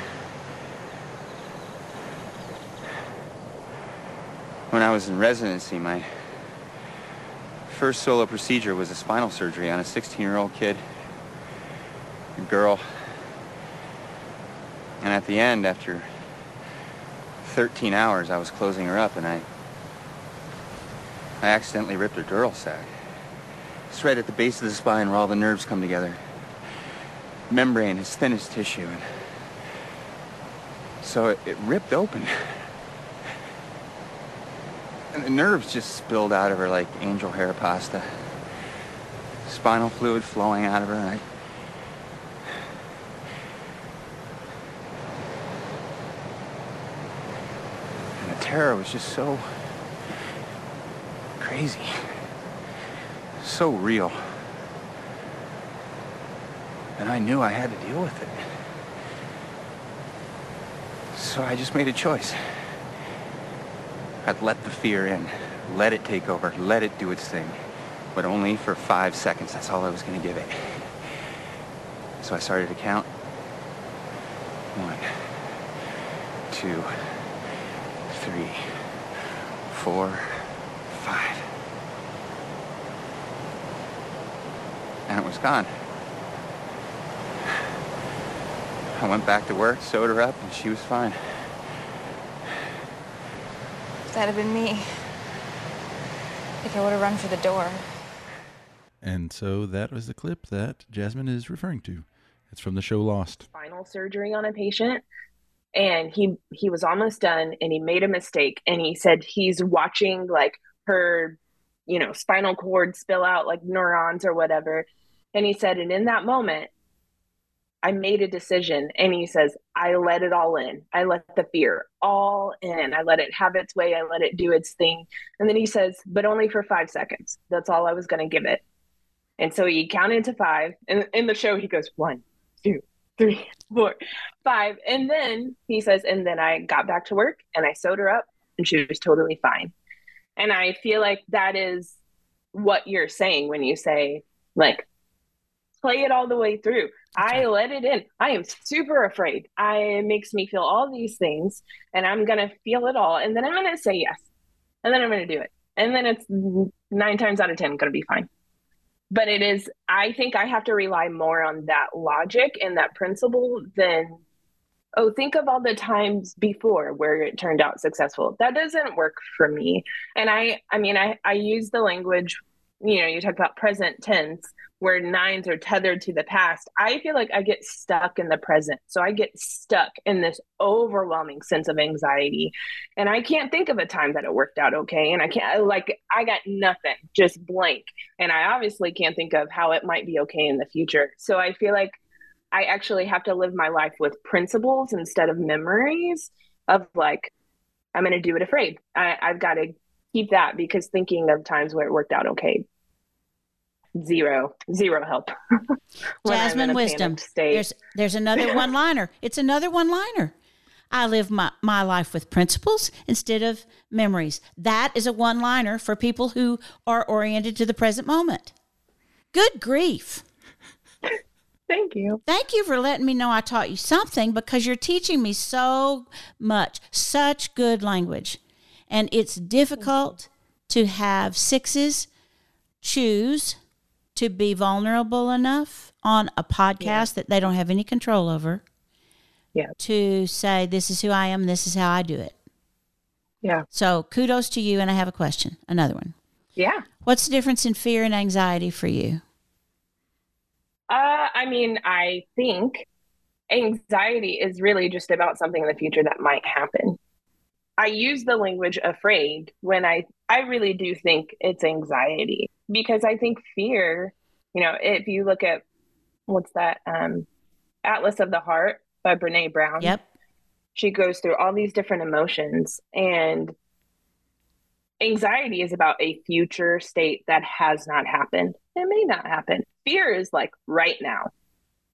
When I was in residency, my first solo procedure was a spinal surgery on a 16-year-old kid, a girl. And at the end, after 13 hours, I was closing her up and I I accidentally ripped her dural sac. It's right at the base of the spine where all the nerves come together. Membrane as thin as tissue. And so it, it ripped open. [laughs] And the nerves just spilled out of her like angel hair pasta. Spinal fluid flowing out of her. And I, and the terror was just so crazy. So real. And I knew I had to deal with it. So I just made a choice. I'd let fear in, let it take over, let it do its thing. But only for five seconds. That's all I was going to give it. So I started to count. One, two, three, four, five. And it was gone. I went back to work, sewed her up, and she was fine. If that had been me, I think I would have run for the door. And so that was the clip that Jasmine is referring to. It's from the show Lost. spinal surgery on a patient and he he was almost done and he made a mistake and he said he's watching like her you know spinal cord spill out like neurons or whatever and he said and in that moment i made a decision and he says i let it all in. I let the fear all in. I let it have its way. I let it do its thing. And then he says but only for five seconds. That's all i was going to give it. And so he counted to five. And in the show he goes one two three, [laughs] four, five. And then he says, and then I got back to work and I sewed her up and she was totally fine. And I feel like that is what you're saying when you say, like, play it all the way through. I let it in. I am super afraid. I it makes me feel all these things and I'm going to feel it all. And then I'm going to say yes. And then I'm going to do it. And then it's nine times out of 10 going to be fine but it is i think i have to rely more on that logic and that principle than oh think of all the times before where it turned out successful that doesn't work for me and i i mean i i use the language you know you talk about present tense where nines are tethered to the past i feel like i get stuck in the present. So i get stuck in this overwhelming sense of anxiety and i can't think of a time that it worked out okay and i can't like i got nothing just blank and i obviously can't think of how it might be okay in the future. So i feel like i actually have to live my life with principles instead of memories of like I'm going to do it afraid. I, I've got to keep that because thinking of times where it worked out okay, zero, zero help. [laughs] When I'm in Jasmine Wisdom. There's there's another [laughs] one liner. It's another one liner. I live my, my life with principles instead of memories. That is a one liner for people who are oriented to the present moment. Good grief. [laughs] Thank you. Thank you for letting me know I taught you something because you're teaching me so much, such good language. And it's difficult to have sixes choose to be vulnerable enough on a podcast that they don't have any control over. Yeah. To say, this is who I am, this is how I do it. Yeah. So kudos to you. And I have a question, another one. Yeah. What's the difference in fear and anxiety for you? Uh, I mean, I think anxiety is really just about something in the future that might happen. I use the language afraid when I I really do think it's anxiety because I think fear, you know, if you look at what's that um Atlas of the Heart by Brene Brown. Yep. She goes through all these different emotions and anxiety is about a future state that has not happened. It may not happen. Fear is like right now.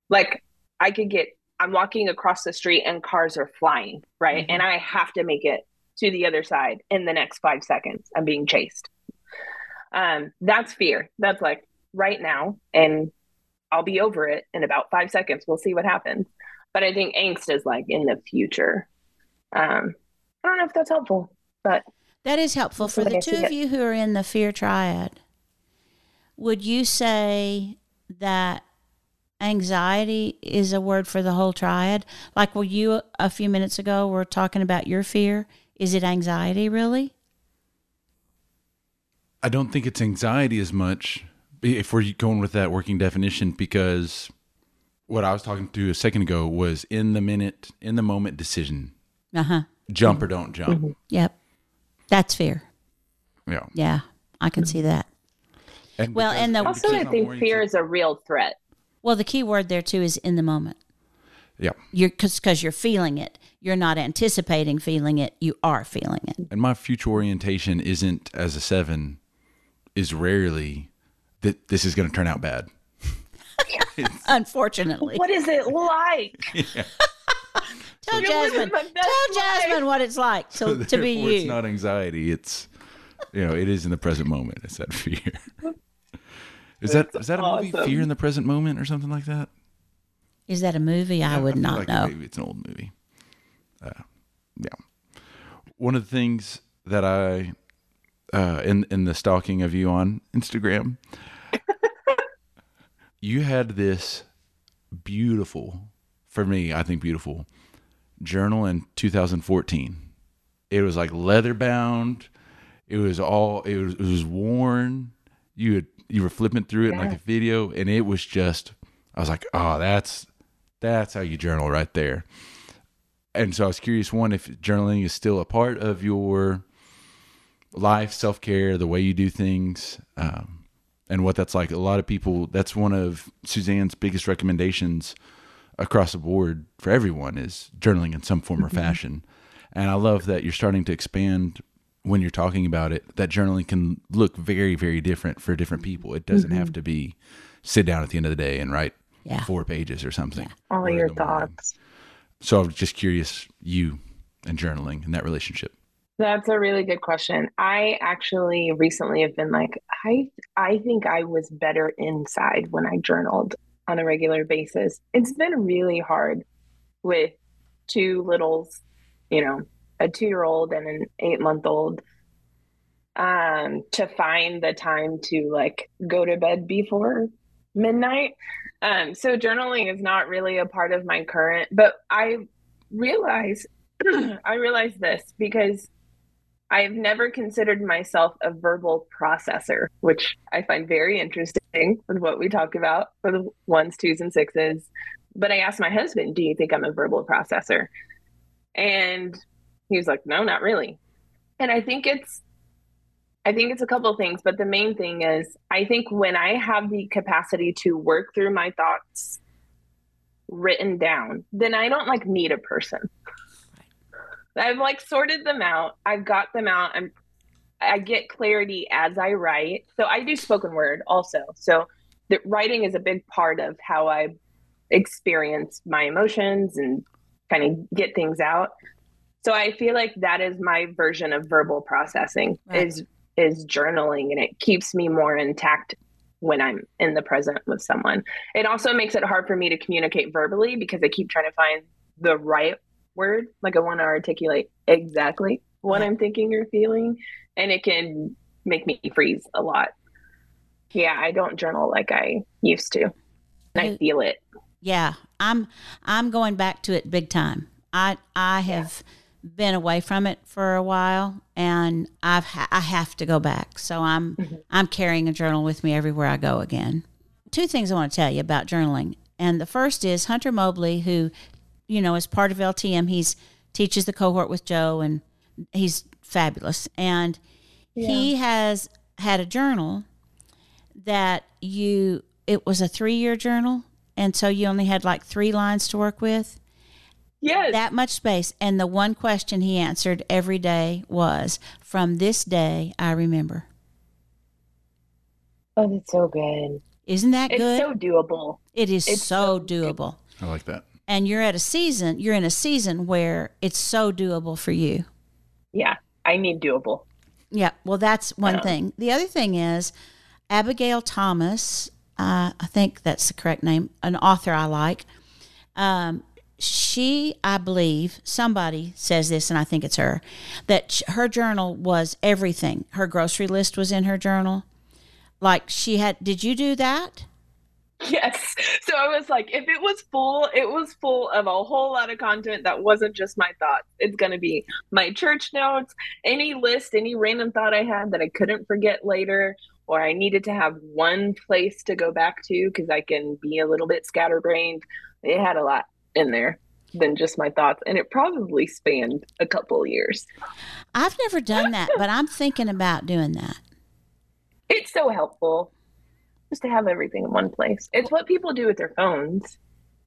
Like I could get I'm walking across the street and cars are flying, right? And I have to make it to the other side in the next 5 seconds. I'm being chased. Um that's fear. That's like right now and I'll be over it in about 5 seconds. We'll see what happens. But I think angst is like in the future. Um I don't know if that's helpful, but That is helpful for the two of it. you who are in the fear triad. Would you say that anxiety is a word for the whole triad? Like, were you a few minutes ago were talking about your fear? Is it anxiety really? I don't think it's anxiety as much if we're going with that working definition because what I was talking to a second ago was in the minute, in the moment decision. Uh huh. Jump or don't jump. Yep. That's fear. Yeah. Yeah, I can see that. And Well, and the- also I think fear is a real threat. Well, the key word there too is in the moment. Yeah. You're because because you're feeling it. You're not anticipating feeling it. You are feeling it. And my future orientation isn't as a seven, is rarely that this is going to turn out bad. [laughs] [laughs] Unfortunately. What is it like? [laughs] Tell You're Jasmine. my best Tell Jasmine what it's like So to, to be you. It's not anxiety. It's you know, it is in the present moment. It's that fear. Is that is that a movie? Fear in the present moment or something like that? Is that a movie? I would feel not like know. Maybe it's an old movie. Uh, yeah. One of the things that I uh, in in the stalking of you on Instagram, [laughs] you had this beautiful, for me, I think beautiful journal in 2014. It was like leather bound. It was all. It was, it was worn. You had you were flipping through it in like a video, and it was just. I was like, oh, that's that's how you journal right there. And so I was curious, one, if journaling is still a part of your life, self care, the way you do things, um, and what that's like. A lot of people, that's one of Suzanne's biggest recommendations across the board for everyone is journaling in some form or fashion. And I love that you're starting to expand when you're talking about it, that journaling can look very, very different for different people. It doesn't have Mhm. to be sit down at the end of the day and write Yeah. four pages or something. All or your the morning. thoughts. So I'm just curious, you and journaling and that relationship. That's a really good question. I actually recently have been like, I I think I was better inside when I journaled on a regular basis. It's been really hard with two littles, you know, a two year old and an eight month old, um, to find the time to like go to bed before midnight. Um, so journaling is not really a part of my current, but I realize [clears throat] I realize this because I've never considered myself a verbal processor, which I find very interesting with what we talk about for the ones, twos, and sixes. But I asked my husband, Do you think I'm a verbal processor? And he was like, No, not really. And I think it's I think it's a couple things, but the main thing is I think when I have the capacity to work through my thoughts written down, then I don't like need a person. I've like sorted them out. I've got them out. I'm I get clarity as I write. So I do spoken word also. So the writing is a big part of how I experience my emotions and kind of get things out. So I feel like that is my version of verbal processing Right. is is journaling and it keeps me more intact when I'm in the present with someone. It also makes it hard for me to communicate verbally because I keep trying to find the right word. Like I want to articulate exactly what I'm thinking or feeling and it can make me freeze a lot. Yeah, I don't journal like I used to. And I feel it. Yeah, I'm I'm going back to it big time. I I have been away from it for a while, and I've ha- I have to go back. So I'm mm-hmm. I'm carrying a journal with me everywhere I go again. Two things I want to tell you about journaling, and the first is Hunter Mobley, who you know as part of LTM. He's teaches the cohort with Joe, and he's fabulous. And he has had a journal that you it was a three year journal and so you only had like three lines to work with yes that much space and the one question he answered every day was from this day i remember Oh, that's so good. isn't that It's good It's so doable. it is it's so doable I like that. And you're at a season you're in a season where it's so doable for you Yeah, I need doable. Yeah, well, that's one Yeah. thing. The other thing is Abigail Thomas. Uh, I think that's the correct name. An author I like. Um, she, I believe, somebody says this, and I think it's her, that sh- her journal was everything. Her grocery list was in her journal. Like she had. Did you do that? Yes. So I was like, if it was full, it was full of a whole lot of content that wasn't just my thoughts. It's going to be my church notes, any list, any random thought I had that I couldn't forget later, or I needed to have one place to go back to because I can be a little bit scatterbrained. It had a lot in there than just my thoughts, and it probably spanned a couple years. I've never done that, but I'm thinking about doing that. It's so helpful just to have everything in one place. It's what people do with their phones,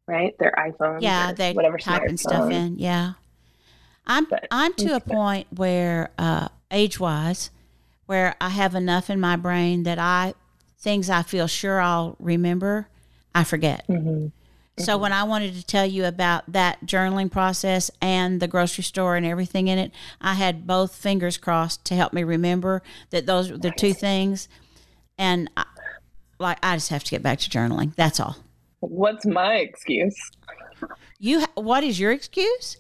right? Their iPhones. Yeah, or they're whatever typing stuff in. Yeah, I'm I'm to a point where uh, age wise, where I have enough in my brain that I things I feel sure I'll remember, I forget. So when I wanted to tell you about that journaling process and the grocery store and everything in it, I had both fingers crossed to help me remember that those were the two things. And I, like I just have to get back to journaling. That's all. What's my excuse? You ha- what is your excuse?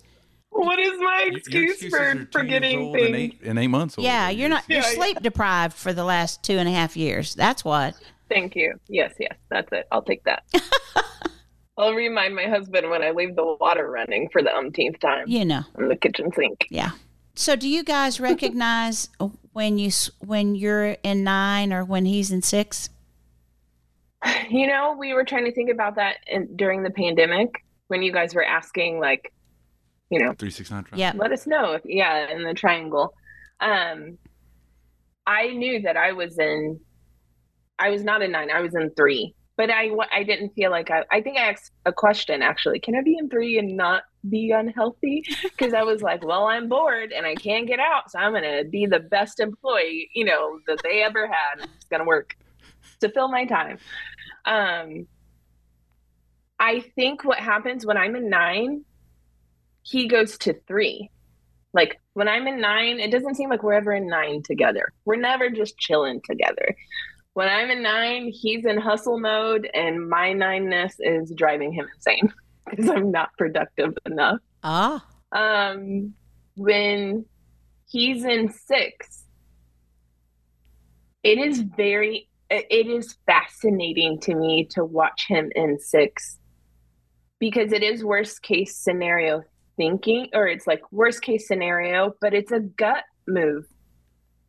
What is my excuse for forgetting things? In eight, in eight months old. Yeah, you're not you're Yeah, yeah. sleep deprived for the last two and a half years. That's what. Thank you. Yes, yes, that's it. I'll take that. [laughs] I'll remind my husband when I leave the water running for the umpteenth time You know. in the kitchen sink. Yeah. So do you guys recognize when you when you're in 9 or when he's in 6? [laughs] You know, we were trying to think about that in, during the pandemic when you guys were asking, like, you know, Three six nine. Yeah. let us know if yeah in the triangle um i knew that i was in i was not in nine i was in three but i i didn't feel like i i think i asked a question actually can i be in three and not be unhealthy [laughs] because i was like well i'm bored and i can't get out so i'm gonna be the best employee you know that they ever had it's gonna work to fill my time um i think what happens when i'm in nine he goes to three. Like when I'm in nine, it doesn't seem like we're ever in nine together. We're never just chilling together. When I'm in nine, he's in hustle mode, and my nineness is driving him insane [laughs] because I'm not productive enough. Ah. Um, when he's in six, it is very, it is fascinating to me to watch him in six because it is worst case scenario thinking, or it's like worst case scenario, but it's a gut move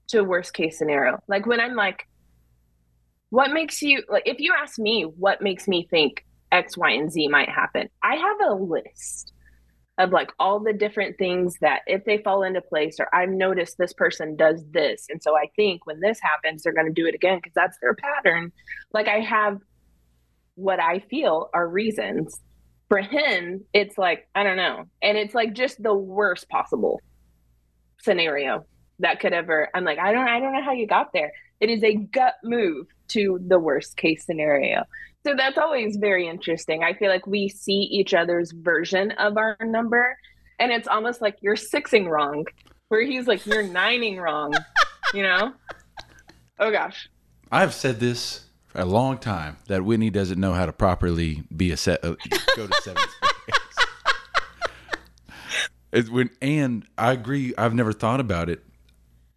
to worst case scenario. Like when I'm like, what makes you like if you ask me what makes me think X, Y, and Z might happen, I have a list of like all the different things that if they fall into place or I've noticed this person does this. And so I think when this happens, they're going to do it again because that's their pattern. Like I have what I feel are reasons. For him, it's like, I don't know. And it's like just the worst possible scenario that could ever. I'm like, I don't, I don't know how you got there. It is a gut move to the worst case scenario. So that's always very interesting. I feel like we see each other's version of our number, and it's almost like you're sixing wrong, where he's like, you're nining wrong, you know? Oh gosh. I've said this for a long time that Whitney doesn't know how to properly be a set. Uh, go to seven. [laughs] It's when, and I agree. I've never thought about it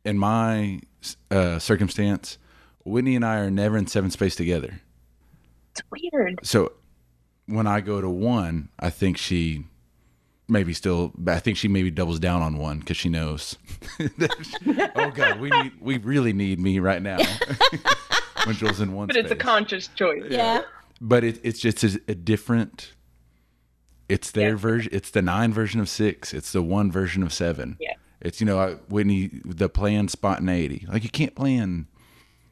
in my uh, circumstance. Whitney and I are never in seven space together. It's weird. So when I go to one, I think she maybe still. I think she maybe doubles down on one because she knows. [laughs] oh God, we need. We really need me right now. [laughs] when Joel's in one. But it's a conscious choice. Yeah. But it, it's just a, a different. It's their version. It's the nine version of six. It's the one version of seven. Yeah. It's you know I- Whitney the plan spontaneity. Like you can't plan.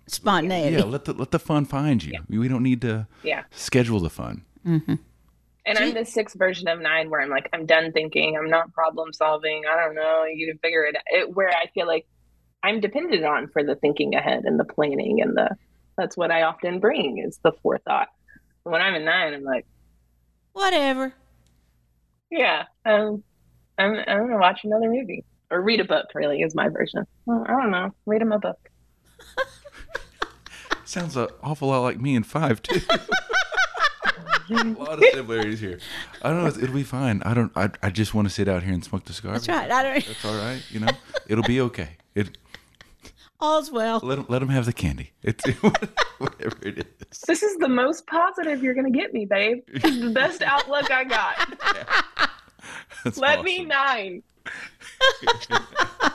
Spontaneity. Yeah, let the let the fun find you. We don't need to Yeah. schedule the fun. Mm-hmm. And I'm the sixth version of nine where I'm like, I'm done thinking. I'm not problem solving. I don't know. You can figure it out. It, where I feel like I'm dependent on for the thinking ahead and the planning and the, that's what I often bring is the forethought. When I'm a nine, I'm like, Whatever. yeah, um, I'm, I'm going to watch another movie or read a book, really, is my version. Well, I don't know. Read him a book. [laughs] Sounds an awful lot like me in five too. [laughs] a lot of similarities here. I don't know. It'll be fine. I don't. I, I just want to sit out here and smoke the cigar. That's right. I don't. That's all right. You know, it'll be okay. It All's well. let 'em- let them have the candy. It's [laughs] whatever it is. This is the most positive you're going to get me, babe. This is the best outlook I got. That's Let me nine. [laughs]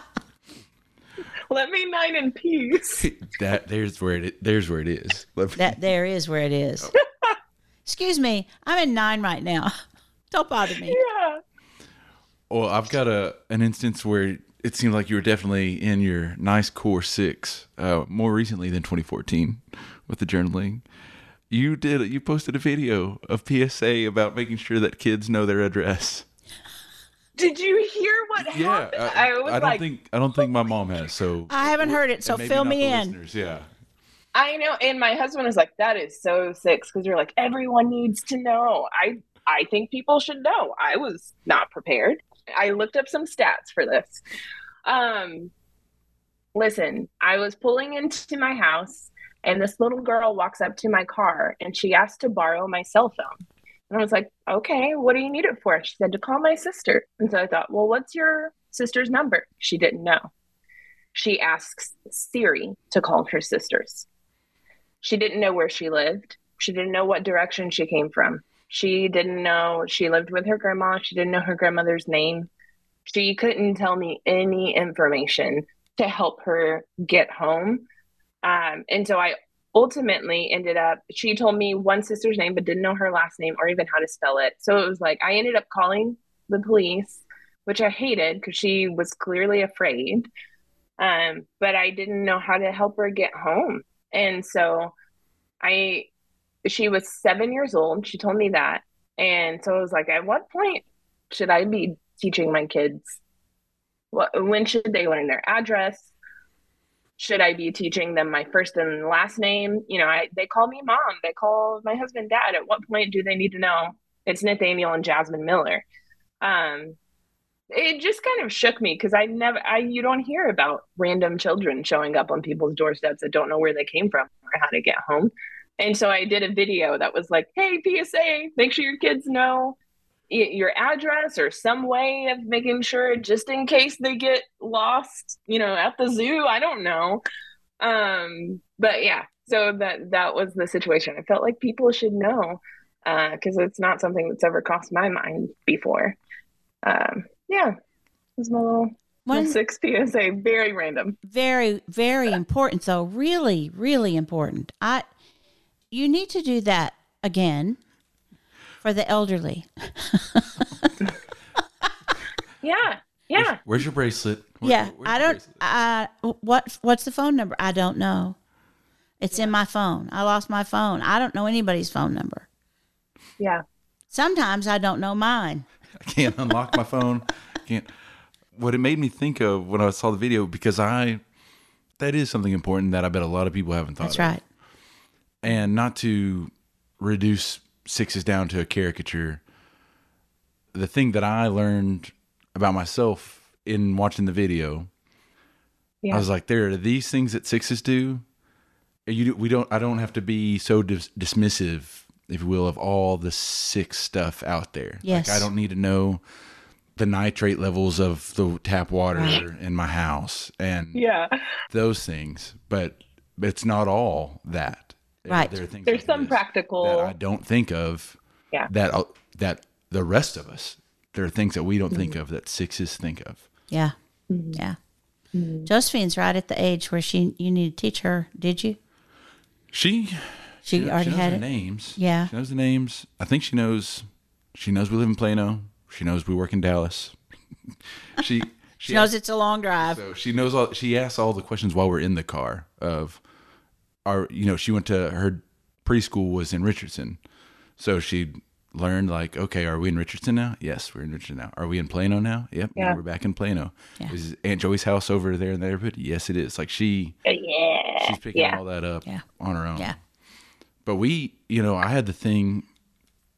Let me nine in peace. [laughs] That there's where it. There's where it is. Let me- That there is where it is. [laughs] Excuse me. I'm in nine right now. Don't bother me. Yeah. Well, I've got a an instance where it seemed like you were definitely in your nice core six uh, more recently than 2014 with the journaling. You did. You posted a video of PSA about making sure that kids know their address. Did you hear what Yeah, happened? I, I, was I don't like, think I don't think my mom has. So I haven't heard it, so fill me in. listeners, Yeah. I know, and my husband was like, "That is so sick," because you're like, everyone needs to know." I I think people should know. I was not prepared. I looked up some stats for this. Um, listen, I was pulling into my house, and this little girl walks up to my car, and she asked to borrow my cell phone. And I was like, "Okay, what do you need it for?" She said to call my sister. And so I thought, "Well, what's your sister's number?" She didn't know. She asks Siri to call her sisters. She didn't know where she lived. She didn't know what direction she came from. She didn't know she lived with her grandma. She didn't know her grandmother's name. She couldn't tell me any information to help her get home. Um, and so I ultimately ended up, she told me one sister's name, but didn't know her last name or even how to spell it. So it was like I ended up calling the police, which I hated because she was clearly afraid. Um, but I didn't know how to help her get home. And so I, she was seven years old. She told me that. And so I was like, at what point should I be teaching my kids? What, when should they learn their address? Should I be teaching them my first and last name? You know, I, they call me mom. They call my husband dad. At what point do they need to know it's Nathaniel and Jasmine Miller? Um, it just kind of shook me because I never, I you don't hear about random children showing up on people's doorsteps that don't know where they came from or how to get home. And so I did a video that was like, "Hey PSA, make sure your kids know your address or some way of making sure, just in case they get lost, you know, at the zoo. I don't know." Um, but yeah, so that that was the situation. I felt like people should know because it's not something that's ever crossed my mind before. Um, yeah, it was my little, One- six PSA. Very random. Very, very important so Really, really important. I you need to do that again for the elderly. [laughs] Yeah, yeah. Where's your bracelet? Where- yeah, where's I don't. bracelet? I what? What's the phone number? I don't know. It's in my phone. I lost my phone. I don't know anybody's phone number. Yeah. Sometimes I don't know mine. I can't unlock my phone. Can't. what it made me think of when I saw the video because I that is something important that I bet a lot of people haven't thought. That's of. right. And not to reduce sixes down to a caricature. The thing that I learned about myself in watching the video, Yeah. I was like, there are these things that sixes do. You we don't. I don't have to be so dis- dismissive, if you will, of all the six stuff out there. Yes. Like I don't need to know the nitrate levels of the tap water in my house and Yeah. those things, but it's not all that. Right. There are things There's like some practical. that I don't think of. Yeah. That uh, that the rest of us, there are things that we don't think Mm-hmm. of that sixes think of. Yeah. Mm-hmm. Yeah. Josephine's right at the age where she you need to teach her. Did you? She She, she, already knows had the names. Yeah. she knows the names. I think she knows. She knows we live in Plano. She knows we work in Dallas. [laughs] [laughs] she She knows it's a long drive. So she knows all. She asks all the questions while we're in the car. Of, our you know she went to her preschool was in Richardson, so she learned like okay, are we in Richardson now? Yes, we're in Richardson now. Are we in Plano now? Yep, Yeah. we're back in Plano. Yeah. Is Aunt Joey's house over there in the neighborhood? Yes, it is. Like she uh, Yeah. she's picking yeah. all that up on her own. Yeah. But we, you know, I had the thing.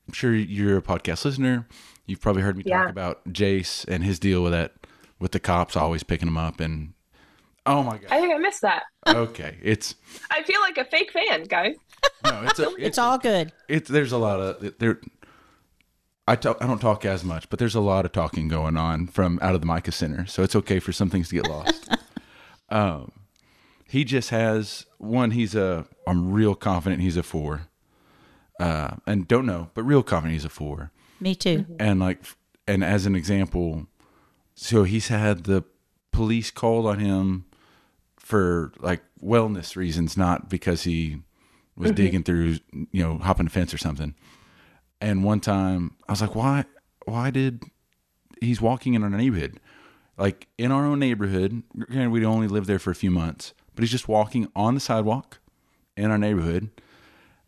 I'm sure you're a podcast listener. You've probably heard me talk about Jace and his deal with that, with the cops always picking him up. And oh my god, I think I missed that. okay, it's [laughs] I feel like a fake fan, guys. no, it's a, [laughs] It's it's all good. it's there's a lot of there. I talk, I don't talk as much, but there's a lot of talking going on from out of the Micah Center, so it's okay for some things to get lost. [laughs] um, he just has one. He's a. I'm real confident he's a four, uh, and don't know, but real confident he's a four. Me too. And like, and as an example, so he's had the police called on him for like wellness reasons, not because he was Mhm. digging through, you know, hopping a fence or something. And one time I was like, why, why did he's walking in our neighborhood? Like in our own neighborhood, granted, we only lived there for a few months, but he's just walking on the sidewalk in our neighborhood.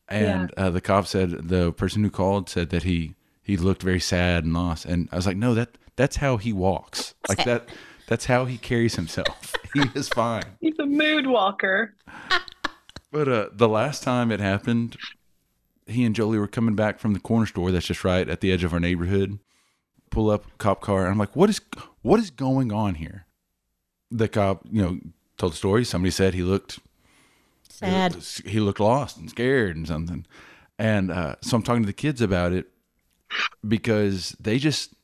And uh, the cop said, the person who called said that he, he looked very sad and lost. And I was like, no, that, that's how he walks. Like that, [laughs] that's how he carries himself. [laughs] he is fine. He's a mood walker. [laughs] But uh, the last time it happened, he and Jolie were coming back from the corner store that's just right at the edge of our neighborhood. Pull up cop car, and I'm like, "What is what is going on here?" The cop, you know, told the story. Somebody said he looked Sad. He looked lost and scared and something. And uh, so I'm talking to the kids about it because they just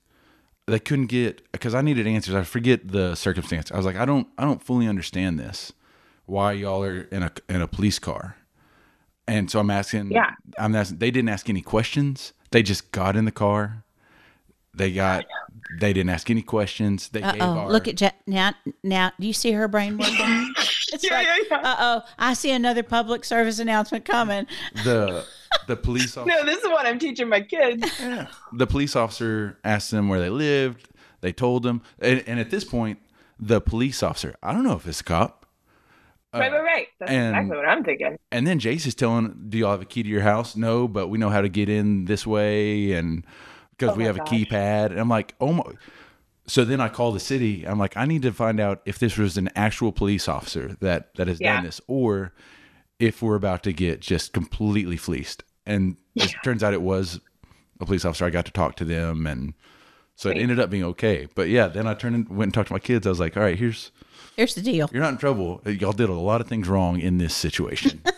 they couldn't get because I needed answers. I forget the circumstance. I was like, I don't I don't fully understand this. Why y'all are in a in a police car? And so I'm asking. Yeah. I'm asking. They didn't ask any questions. They just got in the car. They got. They didn't ask any questions. They Uh gave oh. our, Look at Ja- now. Now, do you see her brain working? [laughs] it's Yeah, like, yeah, yeah. uh oh. I see another public service announcement coming. the the police officer. [laughs] No, this is what I'm teaching my kids. [laughs] the police officer asked them where they lived. They told them, and, and at this point, the police officer, I don't know if it's a cop. right, right, right. That's Uh, and- exactly what I'm thinking. And then Jace is telling, "Do y'all have a key to your house? No, but we know how to get in this way, and because Oh we my have a keypad." And I'm like, "Oh my!" So then I call the city. I'm like, "I need to find out if this was an actual police officer that that has Yeah. done this, or if we're about to get just completely fleeced." And it turns out it was a police officer. I got to talk to them, and so it ended up being okay. But yeah, then I turned and went and talked to my kids. I was like, "All right, here's." Here's the deal. You're not in trouble. Uh, y'all did a lot of things wrong in this situation. [laughs]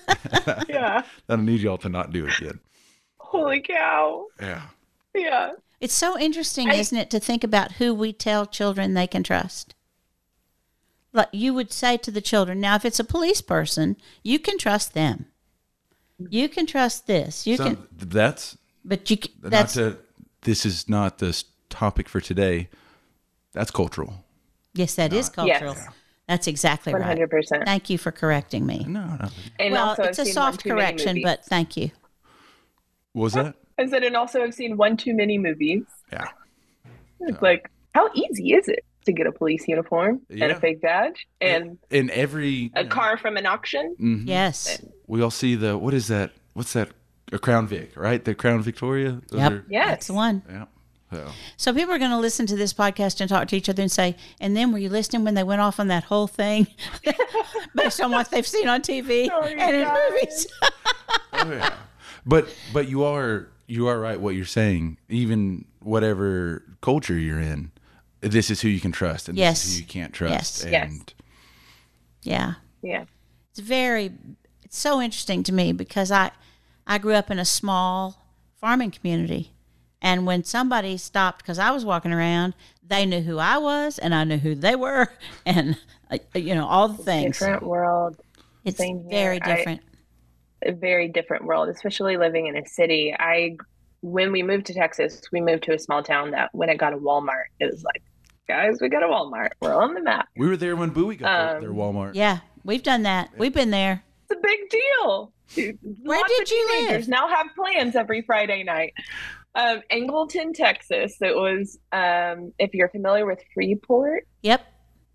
Yeah. [laughs] I don't need y'all to not do it again. Holy cow. Yeah. Yeah. It's so interesting, I- isn't it, to think about who we tell children they can trust. Like you would say to the children, now if it's a police person, you can trust them. You can trust this. You Some- can, that's but you can, not that's to. This is not the topic for today. That's cultural. yes, that is Not- cultural. Yes. That's exactly right. 100%. Thank you for correcting me. No, no. And well, also it's a I've seen one soft correction, but thank you. What was that? I said, and also I've seen one too many movies. Yeah. It's like, how easy is it to get a police uniform and a fake badge and In every a car from an auction? Mhm. Yes. we all see the what is that? What's that? A Crown Vic, right? The Crown Victoria. Those Yep. are- Yes. That's the one. yeah. Yeah. So people are going to listen to this podcast and talk to each other and say, "And then were you listening when they went off on that whole thing, [laughs] based on what they've seen on TV [laughs] and in movies?" [laughs] Oh, yeah. But but you are you are right what you're saying. Even whatever culture you're in, this is who you can trust and Yes. this is who you can't trust. Yes. And Yes. Yeah. Yeah. It's very it's so interesting to me because I I grew up in a small farming community and when somebody stopped cuz I was walking around, they knew who I was and I knew who they were [laughs] and uh, you know all the things. Different world. It's Same very I- different. a very different world, especially living in a city. I, when we moved to Texas, we moved to a small town that when it got a Walmart, it was like, guys, we got a Walmart. We're on the map. we were there when Bowie got their- Um, their Walmart. yeah, we've done that. We've been there. It's a big deal. Where Lots did of you live? Now have plans every Friday night. Um, Angleton, Texas. It was, um, if you're familiar with Freeport, Yep.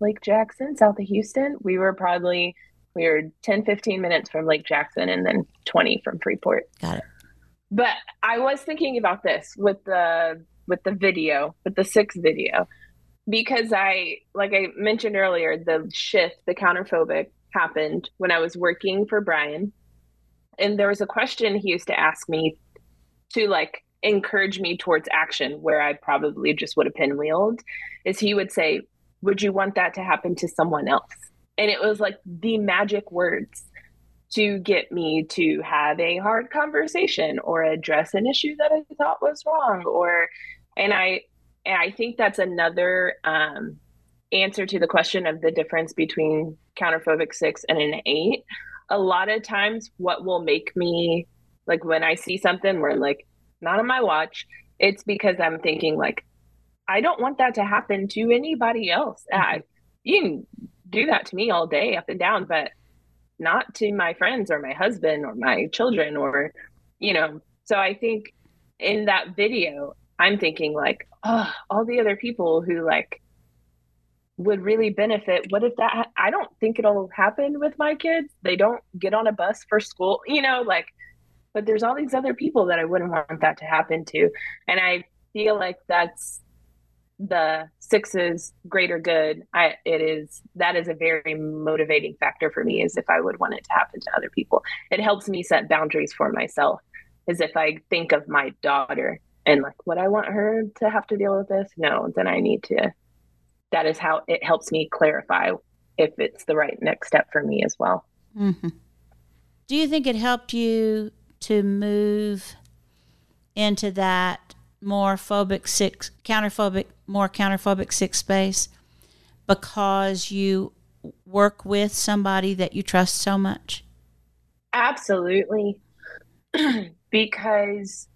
Lake Jackson, south of Houston, we were probably we were 10, 15 minutes from Lake Jackson and then 20 from Freeport. Got it. But I was thinking about this with the with the video, with the six video, because I like I mentioned earlier, the shift, the counterphobic happened when I was working for Brian. And there was a question he used to ask me to like encourage me towards action where I probably just would have pinwheeled is he would say, Would you want that to happen to someone else? And it was like the magic words to get me to have a hard conversation or address an issue that I thought was wrong or and I and I think that's another um, answer to the question of the difference between counterphobic six and an eight. A lot of times, what will make me like when I see something where like not on my watch, it's because I'm thinking like I don't want that to happen to anybody else. Uh, you can do that to me all day, up and down, but not to my friends or my husband or my children or you know. So I think in that video, I'm thinking like, oh, all the other people who like would really benefit. What if that? ha- I don't think it'll happen with my kids. They don't get on a bus for school, you know, like. But there's all these other people that I wouldn't want that to happen to, and I feel like that's the sixes greater good. I it is that is a very motivating factor for me. Is if I would want it to happen to other people, it helps me set boundaries for myself. Is if I think of my daughter and like, would I want her to have to deal with this? No, then I need to that is how it helps me clarify if it's the right next step for me as well. hmm Do you think it helped you to move into that more phobic six, counterphobic, more counterphobic six space because you work with somebody that you trust so much? Absolutely. [clears throat] because,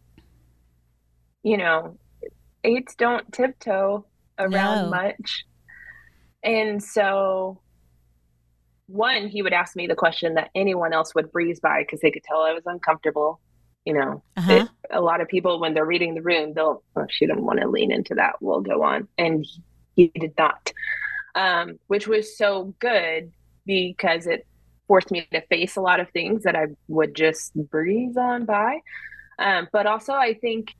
you know, eights don't tiptoe around No. much. And so, one, he would ask me the question that anyone else would breeze by because they could tell I was uncomfortable. You know, Uh-huh. It- a lot of people, when they're reading the room, they'll, oh, she didn't want to lean into that. We'll go on. And he did not, um, which was so good because it forced me to face a lot of things that I would just breeze on by. Um, but also, I think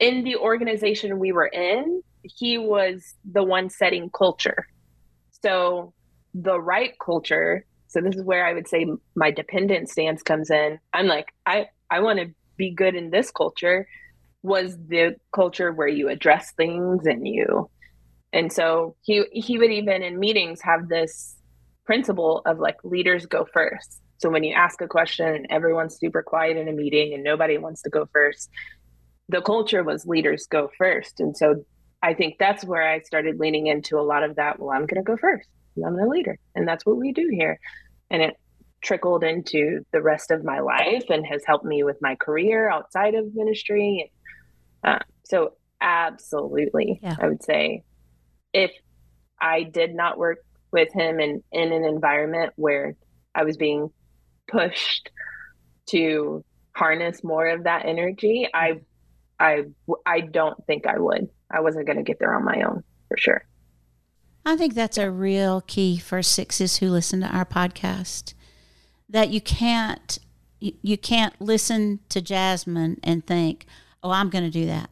in the organization we were in, he was the one setting culture. So, the right culture. So, this is where I would say my dependent stance comes in. I'm like, I, I want to be good in this culture. Was the culture where you address things and you, and so he he would even in meetings have this principle of like leaders go first. So when you ask a question and everyone's super quiet in a meeting and nobody wants to go first, the culture was leaders go first. And so I think that's where I started leaning into a lot of that. Well, I'm going to go first. I'm the leader. And that's what we do here. And it trickled into the rest of my life and has helped me with my career outside of ministry. Uh, so absolutely, Yeah. I would say if I did not work with him in, in an environment where I was being pushed to harness more of that energy, I, I, I don't think I would. I wasn't going to get there on my own for sure. I think that's a real key for sixes who listen to our podcast. That you can't you, you can't listen to Jasmine and think, "Oh, I'm going to do that."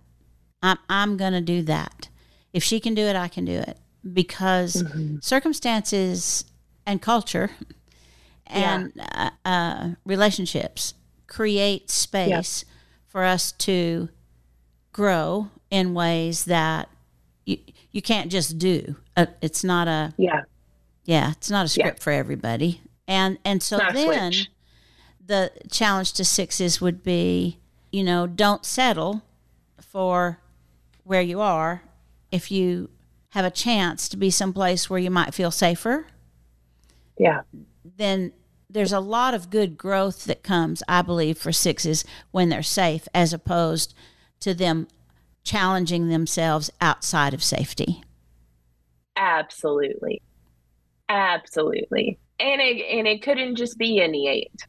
I'm I'm going to do that. If she can do it, I can do it because circumstances and culture and uh, uh, relationships create space for us to grow in ways that you you can't just do. Uh, it's not a Yeah. yeah, it's not a script for everybody. And and so then switch. the challenge to sixes would be, you know, don't settle for where you are if you have a chance to be someplace where you might feel safer, Yeah. then there's a lot of good growth that comes, I believe, for sixes when they're safe, as opposed to them challenging themselves outside of safety. Absolutely. Absolutely. And it and it couldn't just be any eight.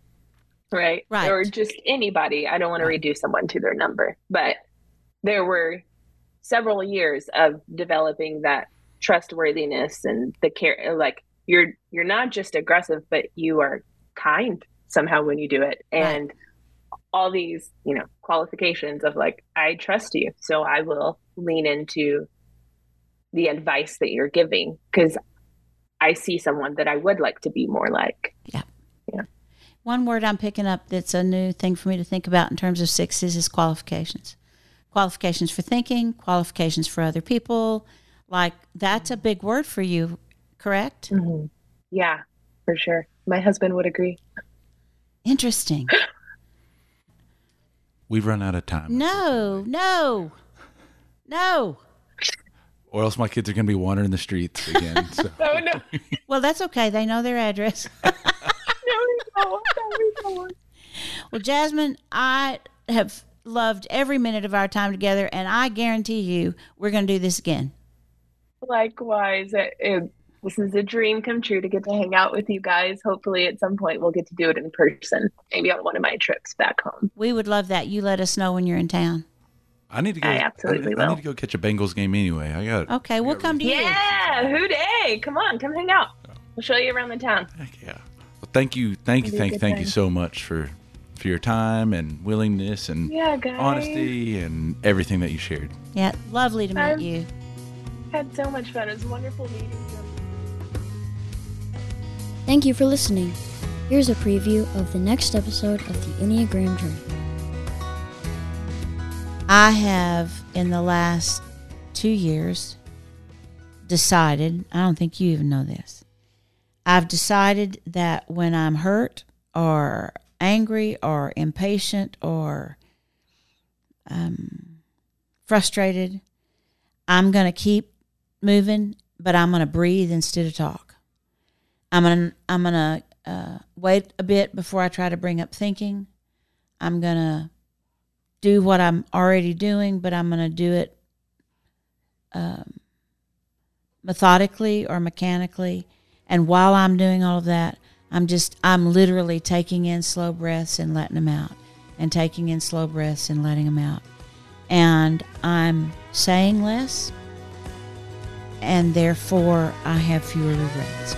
Right? Right. Or just anybody. I don't want to reduce someone to their number. But there were several years of developing that trustworthiness and the care like you're you're not just aggressive, but you are kind somehow when you do it. And all these, you know, qualifications of like, I trust you, so I will lean into the advice that you're giving because I see someone that I would like to be more like. Yeah. Yeah. One word I'm picking up that's a new thing for me to think about in terms of sixes is qualifications. Qualifications for thinking, qualifications for other people. Like that's a big word for you, correct? Mhm. Yeah, for sure. My husband would agree. Interesting. We've run out of time. No, no, no. Or else my kids are going to be wandering the streets again. So. [laughs] Oh no. Well, that's okay. They know their address. [laughs] no, we don't. No. Well, Jasmine, I have loved every minute of our time together, and I guarantee you we're going to do this again. Likewise, it, it- this is a dream come true to get to hang out with you guys. Hopefully, at some point, we'll get to do it in person. Maybe on one of my trips back home. We would love that. You let us know when you're in town. I need to go. I absolutely I, I need to go catch a Bengals game anyway. I got. Okay, we'll come to you. Yeah, Who Dey? Come on, come hang out. We'll show you around the town. Yeah. Well, thank you, thank you, It'll be a thank good thank you so much for for your time and willingness and Yeah, honesty and everything that you shared. Yeah, lovely to meet I'm- you. Had so much fun. It was wonderful meeting you. Thank you for listening. Here's a preview of the next episode of the Enneagram Journey. I have, in the last two years, decided, I don't think you even know this. I've decided that when I'm hurt or angry or impatient or um, frustrated, I'm going to keep moving, but I'm going to breathe instead of talk. I'm to I'm to uh, wait a bit before I try to bring up thinking. I'm to do what I'm already doing, but I'm to do it um, methodically or mechanically. And while I'm doing all of that, I'm just, I'm literally taking in slow breaths and letting them out, and taking in slow breaths and letting them out. And I'm saying less, and therefore I have fewer regrets.